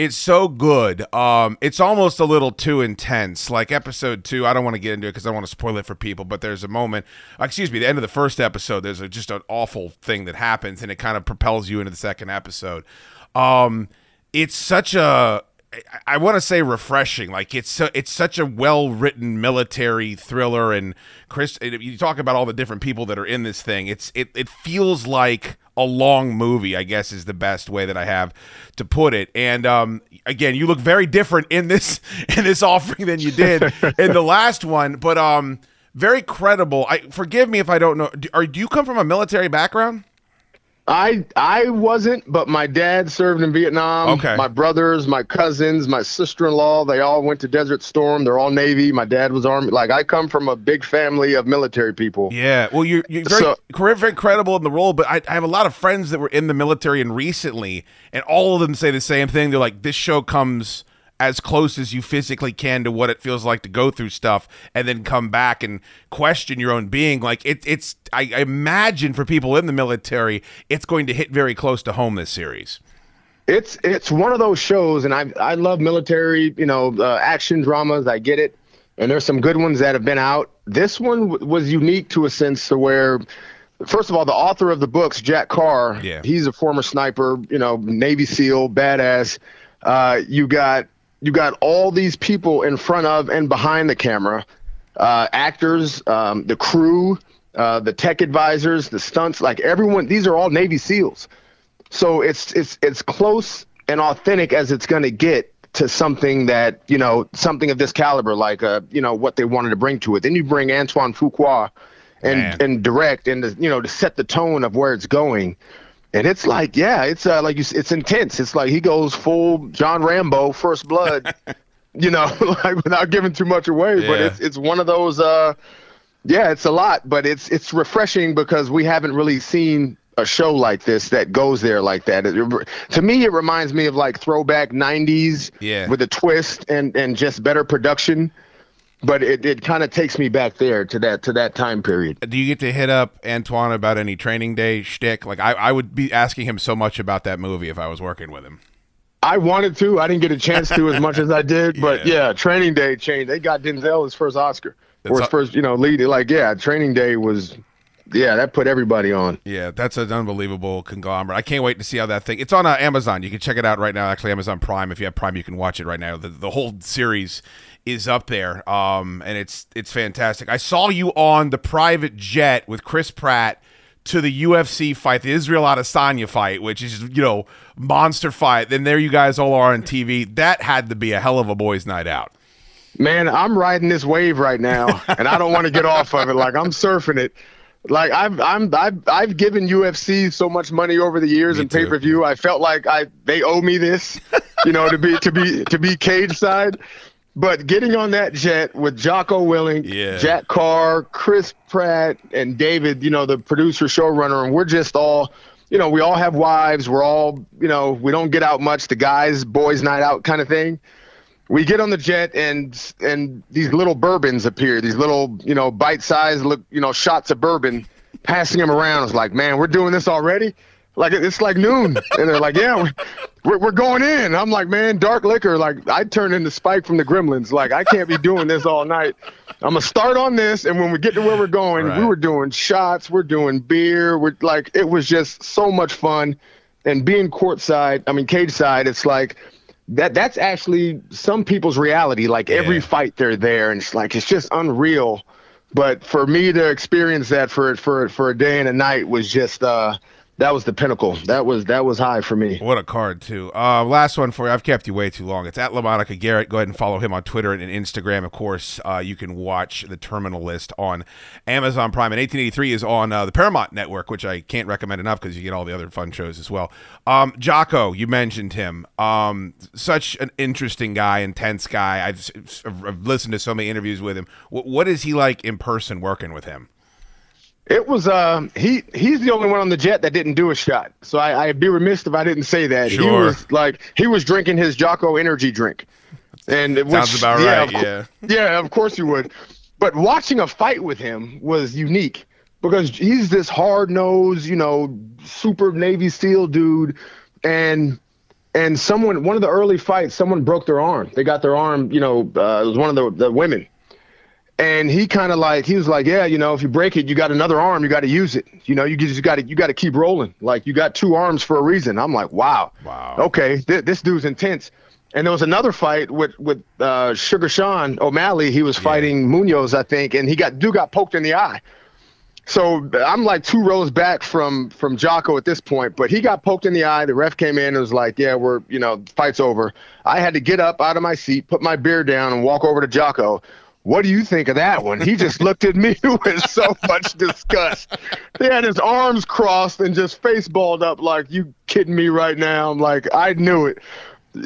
it's so good. Um, it's almost a little too intense. Like episode two, I don't want to get into it because I want to spoil it for people. But there's a moment, excuse me, the end of the first episode. There's a, just an awful thing that happens, and it kind of propels you into the second episode. Um, it's such a I want to say refreshing. Like it's so, it's such a well written military thriller, and Chris, you talk about all the different people that are in this thing. It's it it feels like a long movie. I guess is the best way that I have to put it. And um, again, you look very different in this [laughs] in this offering than you did in the last one, but um, very credible. I forgive me if I don't know. Do, are do you come from a military background? I I wasn't, but my dad served in Vietnam. Okay. My brothers, my cousins, my sister-in-law, they all went to Desert Storm. They're all Navy. My dad was Army. Like I come from a big family of military people. Yeah, well, you're, you're very, So- very, very credible in the role, but I, I have a lot of friends that were in the military and recently, and all of them say the same thing. They're like, this show comes as close as you physically can to what it feels like to go through stuff and then come back and question your own being. Like, it, it's, I, I imagine for people in the military, it's going to hit very close to home this series. It's it's one of those shows, and I I love military, you know, uh, action dramas. I get it, and there's some good ones that have been out. This one w- was unique to a sense to where, first of all, the author of the books, Jack Carr, Yeah. he's a former sniper, you know, Navy SEAL, badass. Uh, you got you got all these people in front of and behind the camera, uh, actors, um, the crew, uh, the tech advisors, the stunts, like everyone. These are all Navy SEALs. So it's it's it's close and authentic as it's going to get to something that you know something of this caliber, like uh you know what they wanted to bring to it. Then you bring Antoine Fuqua and Man. and direct and to, you know to set the tone of where it's going. And it's like, yeah, it's uh, like you, it's intense. It's like he goes full John Rambo, First Blood, [laughs] you know, [laughs] like without giving too much away. But it's it's one of those. uh yeah, it's a lot, but it's it's refreshing because we haven't really seen a show like this that goes there like that. It, to me, it reminds me of like throwback '90s Yeah. with a twist and and just better production. But it, it kind of takes me back there to that to that time period. Do you get to hit up Antoine about any training day shtick? Like, I, I would be asking him so much about that movie if I was working with him. I wanted to. I didn't get a chance to as much as I did, [laughs] but yeah, Training Day changed. They got Denzel his first Oscar or his a- first, you know, lead. Like, yeah, Training Day was, yeah, that put everybody on. Yeah, that's an unbelievable conglomerate. I can't wait to see how that thing. It's on uh, Amazon. You can check it out right now. Actually, Amazon Prime. If you have Prime, you can watch it right now. The, the whole series is up there, um, and it's it's fantastic. I saw you on the private jet with Chris Pratt to the UFC fight, the Israel Adesanya fight, which is you know monster fight. Then there you guys all are on TV. That had to be a hell of a boys' night out. Man, I'm riding this wave right now, [laughs] and I don't want to get off of it. Like I'm surfing it. Like I've I'm I've I've given UFC so much money over the years Me in pay per view. I felt like I they owe me this, you know, to be to be to be cage side. But getting on that jet with Jocko Willink, Yeah. Jack Carr, Chris Pratt, and David, you know, the producer showrunner, and we're just all, you know, we all have wives. We're all, you know, we don't get out much. The guys, boys' night out kind of thing we get on the jet and and these little bourbons appear these little you know bite-sized look you know shots of bourbon passing them around it's like man we're doing this already like it's like noon. And they're like yeah we're, we're going in. I'm like man dark liquor. Like i turned into spike from the gremlins. Like i can't be doing this all night. I'm gonna start on this and when we get to where we're going we were doing shots we're doing beer we're like it was just so much fun. And being courtside i mean cage side it's like that that's actually some people's reality. Like every Yeah. fight they're there, and it's like it's just unreal. But for me to experience that for for for a day and a night was just uh that was the pinnacle. That was that was high for me. What a card too. Uh, last one for you. I've kept you way too long. It's at LaMonica Garrett. Go ahead and follow him on Twitter and Instagram. Of course, uh, you can watch the Terminal List on Amazon Prime. And 1883 is on uh, the Paramount Network, which I can't recommend enough because you get all the other fun shows as well. Um, Jocko, you mentioned him. Um, such an interesting guy, intense guy. I've, I've listened to so many interviews with him. W- what is he like in person working with him? It was uh he he's the only one on the jet that didn't do a shot. So I, I'd be remiss if I didn't say that. He Sure. was like he was drinking his Jocko energy drink. And it Sounds about yeah, right, of yeah. Yeah, of course you would. But watching a fight with him was unique because he's this hard nosed, you know, super Navy SEAL dude and and someone one of the early fights, someone broke their arm. They got their arm, you know, uh, it was one of the, the women and he kind of like he was like yeah you know if you break it you got another arm you got to use it. You know you just got to you got to keep rolling. Like you got two arms for a reason. I'm like wow. Wow. Okay th- this dude's intense. And there was another fight with with uh, sugar sean o'malley. He was fighting Munhoz i think and he got dude got poked in the eye. So i'm like two rows back from from jocko at this point but he got poked in the eye. The ref came in and was like yeah we're you know fight's over. I had to get up out of my seat put my beer down and walk over to jocko what do you think of that one? He just looked at me [laughs] with so much disgust. He had his arms crossed and just face balled up like, you kidding me right now? I'm like, I knew it.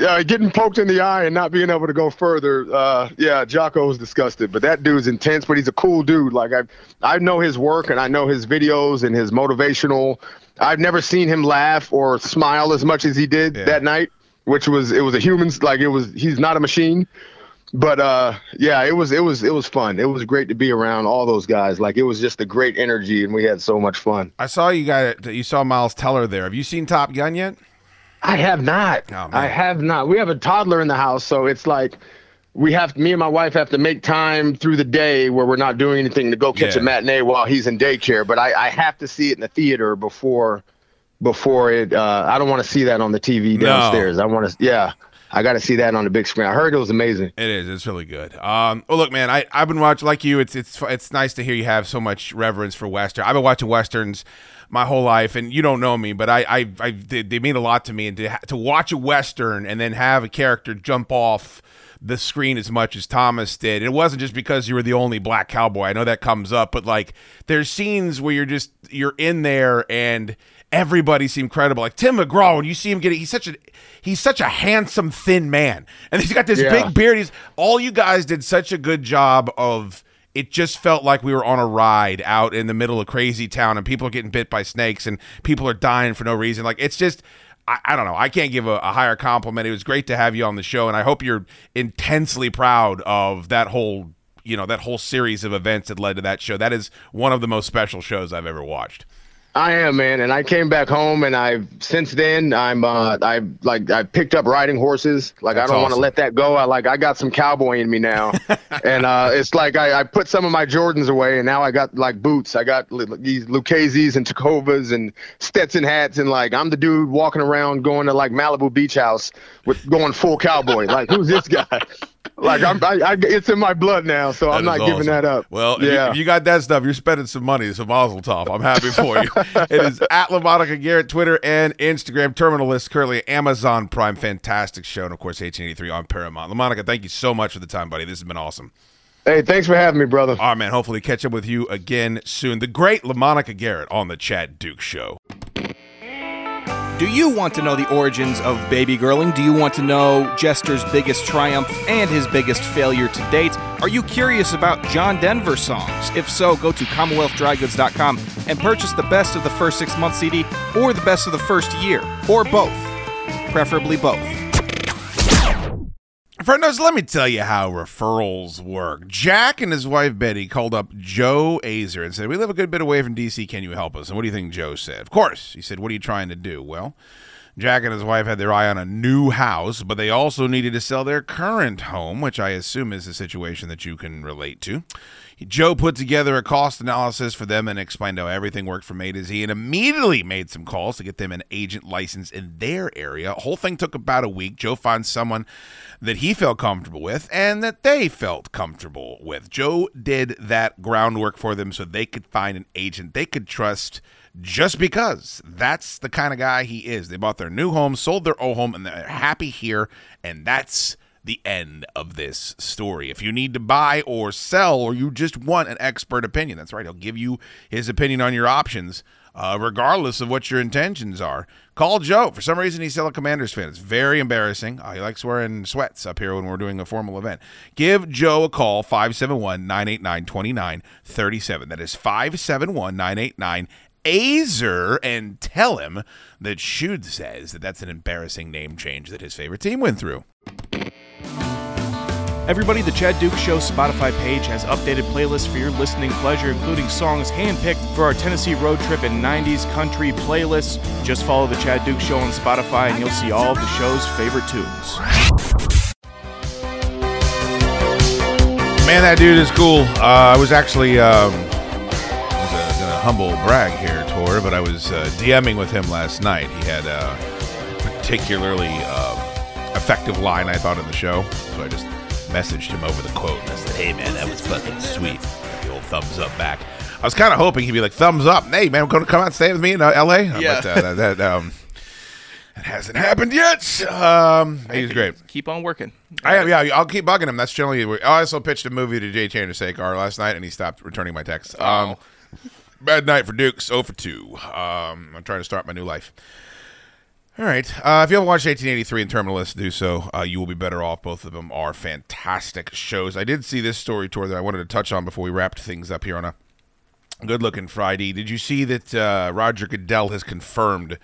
Uh, getting poked in the eye and not being able to go further. Uh, yeah, Jocko was disgusted, but that dude's intense, but he's a cool dude. Like I, I know his work and I know his videos and his motivational. I've never seen him laugh or smile as much as he did that night, which was, it was a human's, like it was, he's not a machine but uh yeah it was it was it was fun. It was great to be around all those guys. Like it was just a great energy and we had so much fun. I saw you got you saw Miles Teller there. Have you seen Top Gun yet? i have not. I have not. We have a toddler in the house so it's like we have me and my wife have to make time through the day where we're not doing anything to go catch Yeah. a matinee while he's in daycare. But i i have to see it in the theater before before it uh i don't want to see that on the tv No. downstairs. I want to yeah i got to see that on the big screen i heard it was amazing It is. It's really good. Um, well, look, man, I I've been watching like you. It's it's it's nice to hear you have so much reverence for western. I've been watching westerns my whole life, and you don't know me, but I I, I they, they mean a lot to me. And to to watch a western and then have a character jump off the screen as much as Thomas did. It wasn't just because you were the only black cowboy. I know that comes up, but like there's scenes where you're just you're in there and everybody seemed credible. Like Tim McGraw, when you see him getting, he's such a he's such a handsome thin man, and he's got this Yeah. big beard. He's all you guys did such a good job of. It just felt like we were on a ride out in the middle of crazy town, and people are getting bit by snakes, and people are dying for no reason. Like it's just. I, I don't know. I can't give a, a higher compliment. It was great to have you on the show, and I hope you're intensely proud of that whole, you know, that whole series of events that led to that show. That is one of the most special shows I've ever watched. I am, man, and I came back home, and I've since then I'm uh I like I picked up riding horses. Like That's I don't want to let that go. I like I got some cowboy in me now, [laughs] and uh it's like I, I put some of my Jordans away, and now I got like boots. I got li- these Lucchese's and Tecovas and Stetson hats, and like I'm the dude walking around going to like Malibu Beach House with going full cowboy. like who's this guy? Like I'm, I, I, it's in my blood now, so I'm not is giving that up. Well, if, you, yeah. if you got that stuff, you're spending some money. So Mazel Tov. I'm happy for you. it is at LaMonica Garrett, Twitter and Instagram. Terminal List currently Amazon Prime. Fantastic show. And of course, 1883 on Paramount. LaMonica, thank you so much for the time, buddy. This has been awesome. Hey, thanks for having me, brother. All right, man. Hopefully, catch up with you again soon. The great LaMonica Garrett on the Chad Duke Show. Do you want to know the origins of baby girling? Do you want to know Jester's biggest triumph and his biggest failure to date? Are you curious about John Denver songs? If so, go to CommonwealthDryGoods.com and purchase the best of the first six month CD or the best of the first year, or both. Preferably both. Friendos, let me tell you how referrals work. Jack and his wife Betty called up Joe Azer and said, We live a good bit away from DC. Can you help us? And what do you think Joe said? Of course. He said, What are you trying to do? Well, Jack and his wife had their eye on a new house, but they also needed to sell their current home, which I assume is a situation that you can relate to. Joe put together a cost analysis for them and explained how everything worked from A to Z and immediately made some calls to get them an agent license in their area. Whole thing took about a week. Joe finds someone that he felt comfortable with and that they felt comfortable with. Joe did that groundwork for them so they could find an agent they could trust just because that's the kind of guy he is. They bought their new home, sold their old home, and they're happy here, and that's the end of this story. If you need to buy or sell, or you just want an expert opinion, that's right. He'll give you his opinion on your options, uh, regardless of what your intentions are. Call Joe. For some reason, he's still a Commanders fan. It's very embarrassing. Uh, he likes wearing sweats up here when we're doing a formal event. Give Joe a call, 571 989 2937. That is 571 989 Azer and tell him that Schoode says that that's an embarrassing name change that his favorite team went through. Everybody, the Chad Duke Show Spotify page has updated playlists for your listening pleasure, including songs handpicked for our Tennessee road trip and 90s country playlists. Just follow the Chad Duke Show on Spotify and you'll see all of the show's favorite tunes. Man, that dude is cool. Uh, I was actually, um, was uh, gonna humble brag here, Tor, but I was uh, DMing with him last night. He had a particularly um, effective line, I thought, in the show. So I just messaged him over the quote and I said, "Hey, man, that was fucking sweet." The old thumbs up back. I was kind of hoping he'd be like, "Thumbs up, hey, man, going to come out and stay with me in uh, L.A." Yeah. But uh, that, that, um, it hasn't happened yet. Um, he's great. Keep on working. I am, yeah. I'll keep bugging him. That's generally. I also pitched a movie to Jay Chandrasekhar last night, and he stopped returning my texts. Um, bad night for Dukes. 0 for two. Um, I'm trying to start my new life. All right. Uh, if you haven't watched 1883 and Terminal List, do so. Uh, you will be better off. Both of them are fantastic shows. I did see this story Tor that I wanted to touch on before we wrapped things up here on a good looking Friday. Did you see that uh, Roger Goodell has confirmed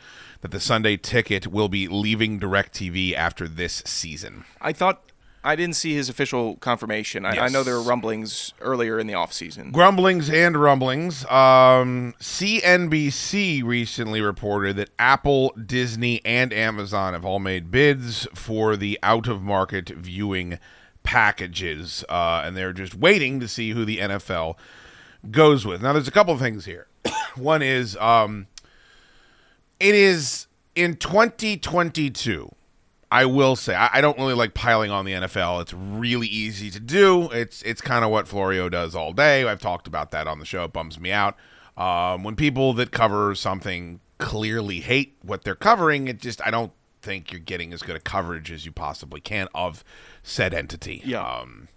that the Sunday ticket will be leaving DirecTV after this season? I thought I didn't see his official confirmation. I, I know there were rumblings earlier in the offseason. Grumblings and rumblings. Um, CNBC recently reported that Apple, Disney, and Amazon have all made bids for the out of market viewing packages, uh, and they're just waiting to see who the NFL goes with. Now, there's a couple of things here. [coughs] One is um, it is in 2022. I will say I, I don't really like piling on the NFL. It's really easy to do. It's it's kind of what Florio does all day. I've talked about that on the show. It bums me out um, when people that cover something clearly hate what they're covering. It just I don't think you're getting as good a coverage as you possibly can of said entity. Yeah. Um,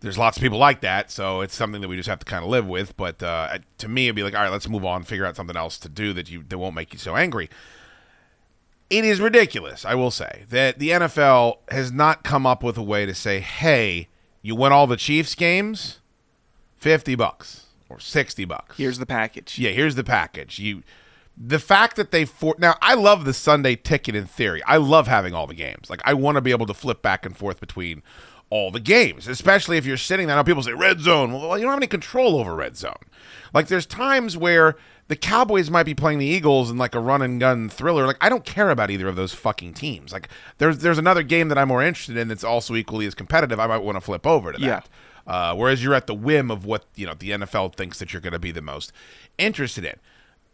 there's lots of people like that, so it's something that we just have to kind of live with. But uh, to me, it'd be like, all right, let's move on, figure out something else to do that you that won't make you so angry. It is ridiculous, I will say, that the NFL has not come up with a way to say, hey, you win all the Chiefs games, fifty bucks or sixty bucks. Here's the package. Yeah, here's the package. You the fact that they for now I love the Sunday ticket in theory. I love having all the games. Like I want to be able to flip back and forth between all the games, especially if you're sitting there. Now people say red zone. Well, you don't have any control over red zone. Like there's times where the Cowboys might be playing the Eagles in like a run and gun thriller. Like I don't care about either of those fucking teams. Like there's there's another game that I'm more interested in that's also equally as competitive. I might want to flip over to that. Yeah. Uh, whereas you're at the whim of what you know the NFL thinks that you're going to be the most interested in.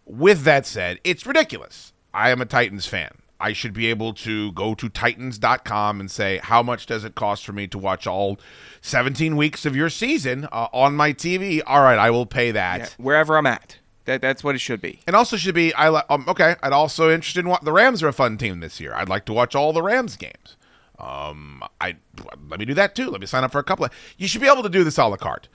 With that said, it's ridiculous. I am a Titans fan. I should be able to go to titans.com and say, how much does it cost for me to watch all 17 weeks of your season uh, on my TV? All right, I will pay that. Yeah, wherever I'm at. That, that's what it should be. And also should be, I um, okay, I'd also interested in what the Rams are a fun team this year. I'd like to watch all the Rams games. Um, I let me do that too. Let me sign up for a couple of. You should be able to do this a la carte,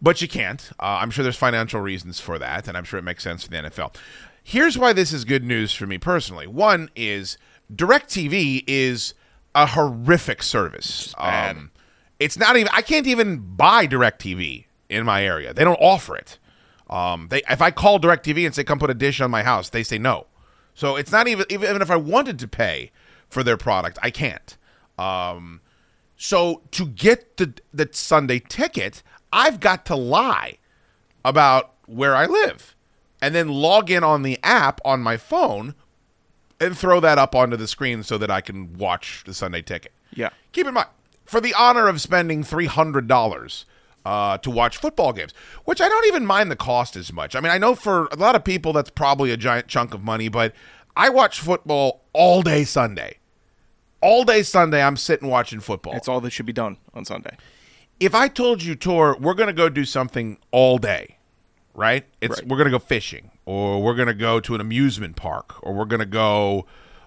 but you can't. Uh, I'm sure there's financial reasons for that, and I'm sure it makes sense for the NFL. Here's why this is good news for me personally. One is DirecTV is a horrific service. Um, it's not even. I can't even buy DirecTV in my area. They don't offer it. Um, they if I call DirecTV and say come put a dish on my house, they say no. So it's not even even, if I wanted to pay for their product, I can't. Um, so to get the the Sunday ticket, I've got to lie about where I live, and then log in on the app on my phone, and throw that up onto the screen so that I can watch the Sunday ticket. Yeah. Keep in mind, for the honor of spending three hundred dollars uh, to watch football games, which I don't even mind the cost as much. I mean, I know for a lot of people that's probably a giant chunk of money, but I watch football all day Sunday. All day Sunday, I'm sitting watching football. That's all that should be done on Sunday. If I told you, Tor, we're going to go do something all day, right? It's Right. we're going to go fishing, or we're gonna go to an amusement park, or we're gonna go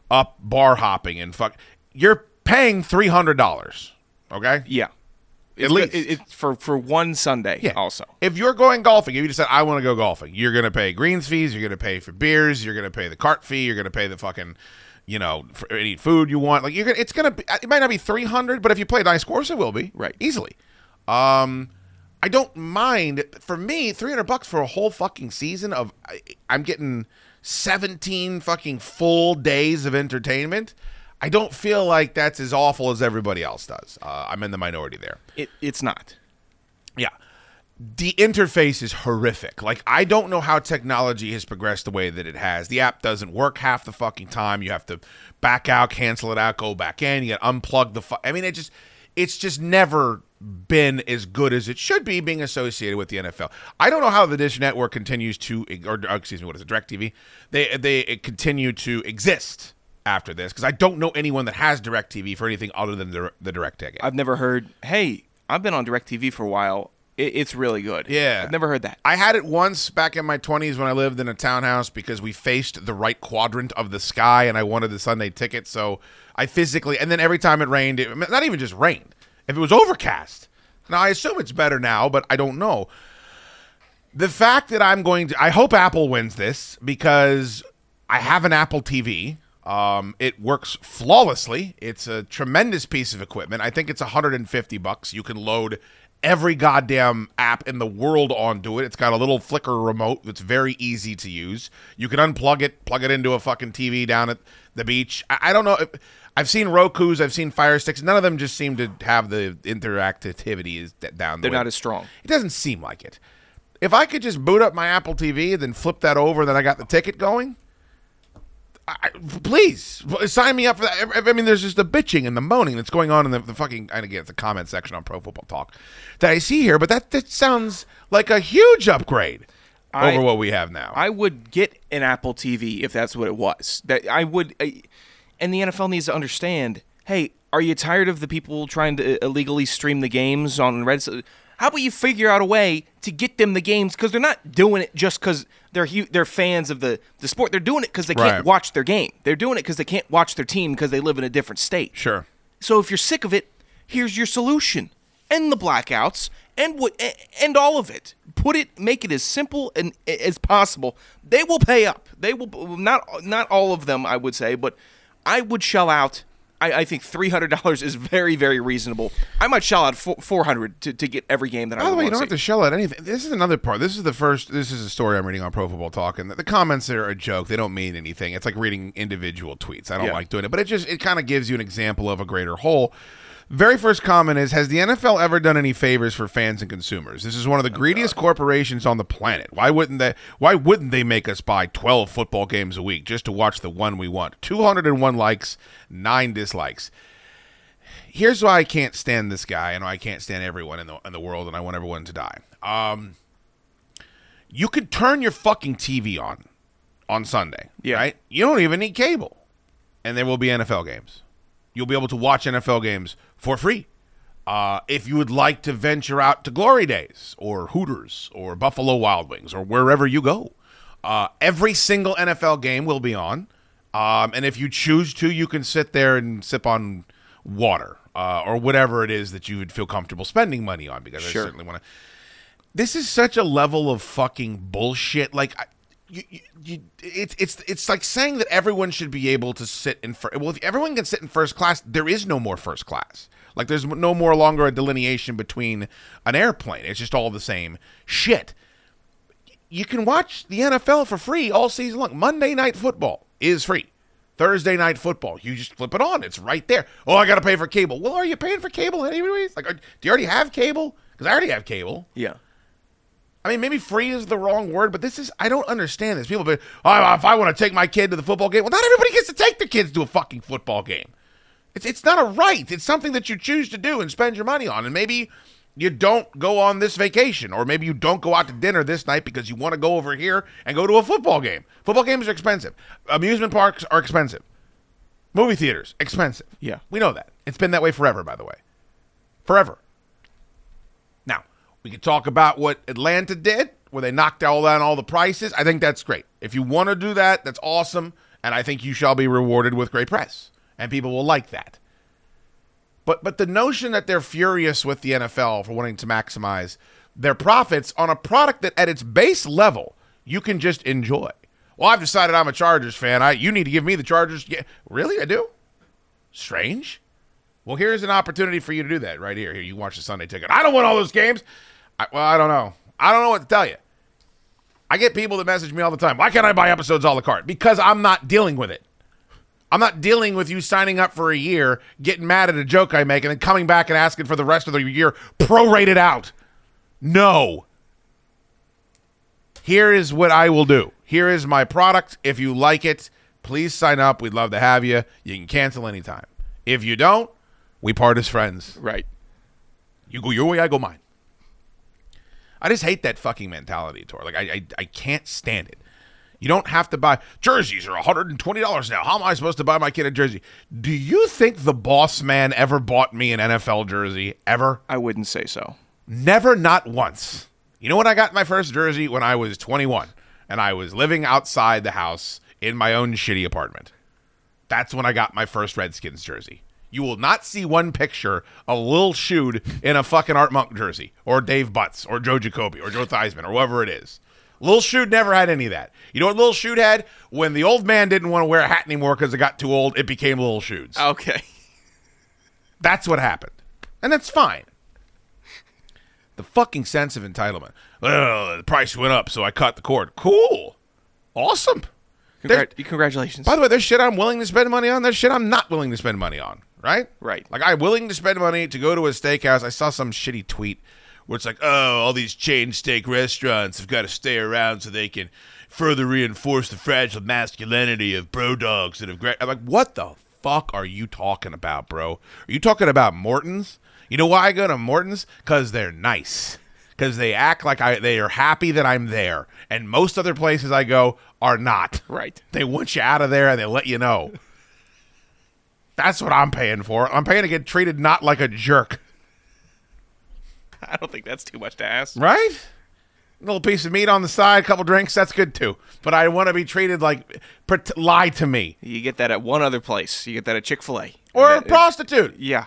up bar hopping and fuck. You're paying three hundred dollars. Okay. Yeah. At It's, least. it, it's for for one Sunday. Yeah. Also. If you're going golfing, if you just said I want to go golfing, you're gonna pay greens fees, you're gonna pay for beers, you're gonna pay the cart fee, you're gonna pay the fucking, you know, for any food you want. Like you're gonna, it's gonna, be, it might not be three hundred, but if you play a nice course, it will be Right. easily. Um, I don't mind. For me, three hundred bucks for a whole fucking season of, I, I'm getting seventeen fucking full days of entertainment. I don't feel like that's as awful as everybody else does. Uh, I'm in the minority there. It, it's not. Yeah. The interface is horrific. Like I don't know how technology has progressed the way that it has. The app doesn't work half the fucking time. You have to back out, cancel it out, go back in. You got to unplug the. Fu- I mean, it just it's just never been as good as it should be being associated with the NFL. I don't know how the Dish Network continues to, or, or excuse me, what is it, Directv? They they continue to exist after this because I don't know anyone that has Directv for anything other than the the Direct ticket. I've never heard. Hey, I've been on Directv for a while. It, it's really good. Yeah. I've never heard that. I had it once back in my 20s when I lived in a townhouse because we faced the right quadrant of the sky and I wanted the Sunday ticket. So I physically, and then every time it rained, it, not even just rained, if it was overcast. Now I assume it's better now, but I don't know. The fact that I'm going to, I hope Apple wins this because I have an Apple TV. Um, it works flawlessly. It's a tremendous piece of equipment. I think it's 150 bucks. You can load every goddamn app in the world onto it. It's got a little flicker remote that's very easy to use. You can unplug it, plug it into a fucking TV down at the beach. I, I don't know. If, I've seen Roku's, I've seen Fire Sticks. None of them just seem to have the interactivity is down. The They're way- not as strong. It doesn't seem like it. If I could just boot up my Apple TV then flip that over, then I got the ticket going. I, please sign me up for that. I I mean, there's just the bitching and the moaning that's going on in the, the fucking. And again, it's the comment section on Pro Football Talk that I see here, but that that sounds like a huge upgrade I- over what we have now. I would get an Apple TV if that's what it was. That I would, I, and the NFL needs to understand. Hey, are you tired of the people trying to illegally stream the games on Red? How about you figure out a way to get them the games because they're not doing it just because they're hu- they're fans of the the sport. They're doing it because they can't watch their game. They're doing it because they can't watch their team because they live in a different state. sure. So if you're sick of it, here's your solution: end the blackouts and what and all of it. Put it, make it as simple and as possible. They will pay up. They will not not all of them, I would say, but I would shell out. I, I think three hundred dollars is very very reasonable. I might shell out four hundred to, to get every game that I want to play. By the would way, you don't have to to shell out anything. This is another part. This is the first. This is a story I'm reading on Pro Football Talk, and the, the comments are a joke. They don't mean anything. It's like reading individual tweets. I don't Yeah. like doing it, but it just it kind of gives you an example of a greater whole. Very first comment is: Has the NFL ever done any favors for fans and consumers? This is one of the greediest corporations on the planet. Why wouldn't they? Why wouldn't they make us buy 12 football games a week just to watch the one we want? 201 likes, nine dislikes here's why I can't stand this guy, and I can't stand everyone in the in the world, and I want everyone to die. Um, you could turn your fucking TV on on Sunday, Yeah. right? You don't even need cable, and there will be NFL games. You'll be able to watch NFL games for free. Uh, if you would like to venture out to Glory Days or Hooters or Buffalo Wild Wings or wherever you go, uh, every single NFL game will be on. Um, and if you choose to, you can sit there and sip on water uh, or whatever it is that you would feel comfortable spending money on because Sure. I certainly want to. This is such a level of fucking bullshit. Like, I, you, you, it's it's it's like saying that everyone should be able to sit in first. Well, if everyone can sit in first class, there is no more first class. Like, there's no more longer a delineation between an airplane. It's just all the same shit you can watch the NFL for free all season long. Monday night football is free. Thursday night football, you just flip it on. It's right there. Oh, I got to pay for cable. Well, are you paying for cable anyways? Like, do you already have cable? Because I already have cable. Yeah. I mean, maybe free is the wrong word, but this is, I don't understand this. People be, oh, if I want to take my kid to the football game, well, not everybody gets to take their kids to a fucking football game. It's, it's not a right. It's something that you choose to do and spend your money on. And maybe you don't go on this vacation, or maybe you don't go out to dinner this night because you want to go over here and go to a football game. Football games are expensive. Amusement parks are expensive. Movie theaters, expensive. Yeah. We know that. It's been that way forever, by the way. Forever. We could talk about what Atlanta did where they knocked all down all the prices, I think that's great. If you want to do that, that's awesome, and I think you shall be rewarded with great press, and people will like that. But but the notion that they're furious with the NFL for wanting to maximize their profits on a product that at its base level you can just enjoy. Well, I've decided I'm a Chargers fan. I you need to give me the Chargers. Yeah, really? I do. Strange. Well, here's an opportunity for you to do that right here. Here, you watch the Sunday ticket. I don't want all those games. I, well, I don't know. I don't know what to tell you. I get people that message me all the time. Why can't I buy episodes a la carte? Because I'm not dealing with it. I'm not dealing with you signing up for a year, getting mad at a joke I make, and then coming back and asking for the rest of the year prorated out. No. Here is what I will do. Here is my product. If you like it, please sign up. We'd love to have you. You can cancel anytime. If you don't, we part as friends. Right. You go your way, I go mine. I just hate that fucking mentality, Tor. Like I, I, I can't stand it. You don't have to buy jerseys are $120 now. How am I supposed to buy my kid a jersey? Do you think the boss man ever bought me an NFL jersey? Ever? I wouldn't say so. Never, not once. You know when I got my first jersey? When I was 21 and I was living outside the house in my own shitty apartment. That's when I got my first Redskins jersey. You will not see one picture of Lil Schoode in a fucking Art Monk jersey, or Dave Butz, or Joe Jacoby, or Joe Theismann, or whoever it is. Lil Schoode never had any of that. You know what Lil Schoode had? When the old man didn't want to wear a hat anymore because it got too old, it became Lil Schoode's. Okay. That's what happened. And that's fine. The fucking sense of entitlement. Well, the price went up, so I cut the cord. Cool. Awesome. Congrat- congratulations. By the way, there's shit I'm willing to spend money on. There's shit I'm not willing to spend money on. Right? Right. Like I'm willing to spend money to go to a steakhouse. I saw some shitty tweet where it's like, oh, all these chain steak restaurants have got to stay around so they can further reinforce the fragile masculinity of bro dogs that have great. I'm like, what the fuck are you talking about, bro? Are you talking about Morton's? You know why I go to Morton's? Because they're nice. Because they act like I they are happy that I'm there. And most other places I go are not. Right. They want you out of there and they let you know. That's what I'm paying for. I'm paying to get treated not like a jerk. I don't think that's too much to ask. Right? A little piece of meat on the side, a couple drinks, that's good too. But I want to be treated like pret- lie to me. You get that at one other place. You get that at Chick Fil A. Or a prostitute. Yeah.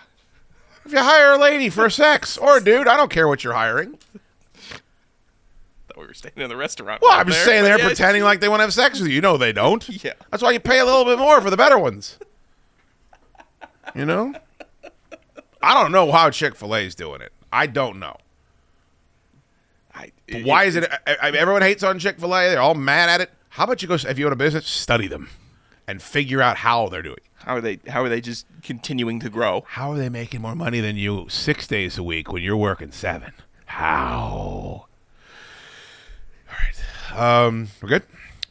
If you hire a lady for sex or a dude, I don't care what you're hiring. Thought we were staying in the restaurant. Well, I'm just there, saying they're yeah, pretending like they want to have sex with you. You know they don't. Yeah. That's why you pay a little bit more for the better ones. You know? I don't know how Chick fil A is doing it. I don't know. I, But why is it, I, I- everyone hates on Chick fil A? They're all mad at it. How about you go, if you own a business, study them and figure out how they're doing. How are they? How are they just continuing to grow? How are they making more money than you six days a week when you're working seven? How? All right. Um, we're good?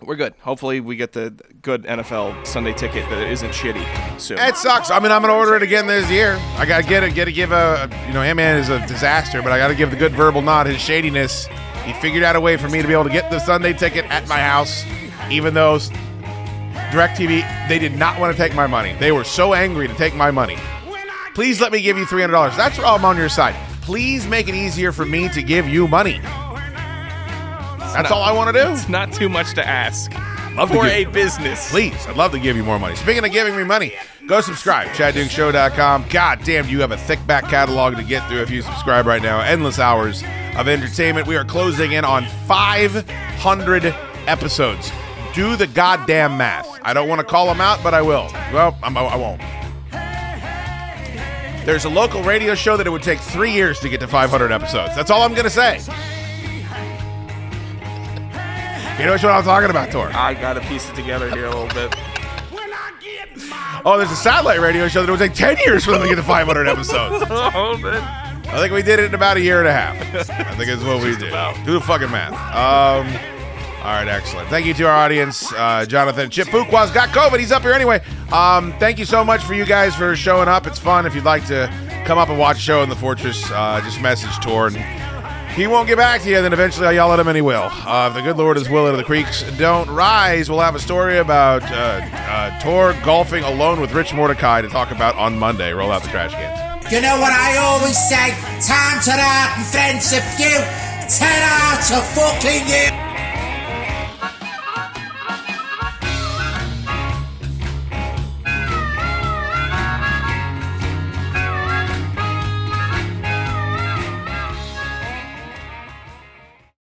We're good. Hopefully, we get the good NFL Sunday ticket that isn't shitty soon. It sucks. I mean, I'm gonna order it again this year. I gotta get it. Get to give a, you know, Ant-Man is a disaster, but I gotta give the good verbal nod. His shadiness. He figured out a way for me to be able to get the Sunday ticket at my house, even though DirecTV they did not want to take my money. They were so angry to take my money. Please let me give you three hundred dollars. That's where I'm on your side. Please make it easier for me to give you money. That's all I want to do. It's not too much to ask Love to for give- a business. Please, I'd love to give you more money. Speaking of giving me money, go subscribe. ChadDukeShow.com. God damn, you have a thick back catalog to get through if you subscribe right now. Endless hours of entertainment. We are closing in on 500 episodes. Do the goddamn math. I don't want to call them out, but I will. Well, I'm, I won't. There's a local radio show that it would take three years to get to 500 episodes. That's all I'm going to say. You know what I'm talking about, Tor? I got to piece it together here a little bit. Oh, there's a satellite radio show that it would take 10 years for them to get to 500 episodes. [laughs] oh, man. I think we did it in about a year and a half. I think it's what we did. Do the fucking math. Um, all right, excellent. Thank you to our audience. Uh, Jonathan Chip Fuqua's got COVID. He's up here anyway. Um, thank you so much for you guys for showing up. It's fun. If you'd like to come up and watch a show in the Fortress, uh, just message Tor. And he won't get back to you, then eventually I'll yell at him and he will. Uh, if the good Lord is willing, the creeks don't rise. We'll have a story about uh, uh, Tor golfing alone with Rich Mordecai to talk about on Monday. Roll out the trash cans. You know what I always say? Time to out and friends you. Ten out of fucking you.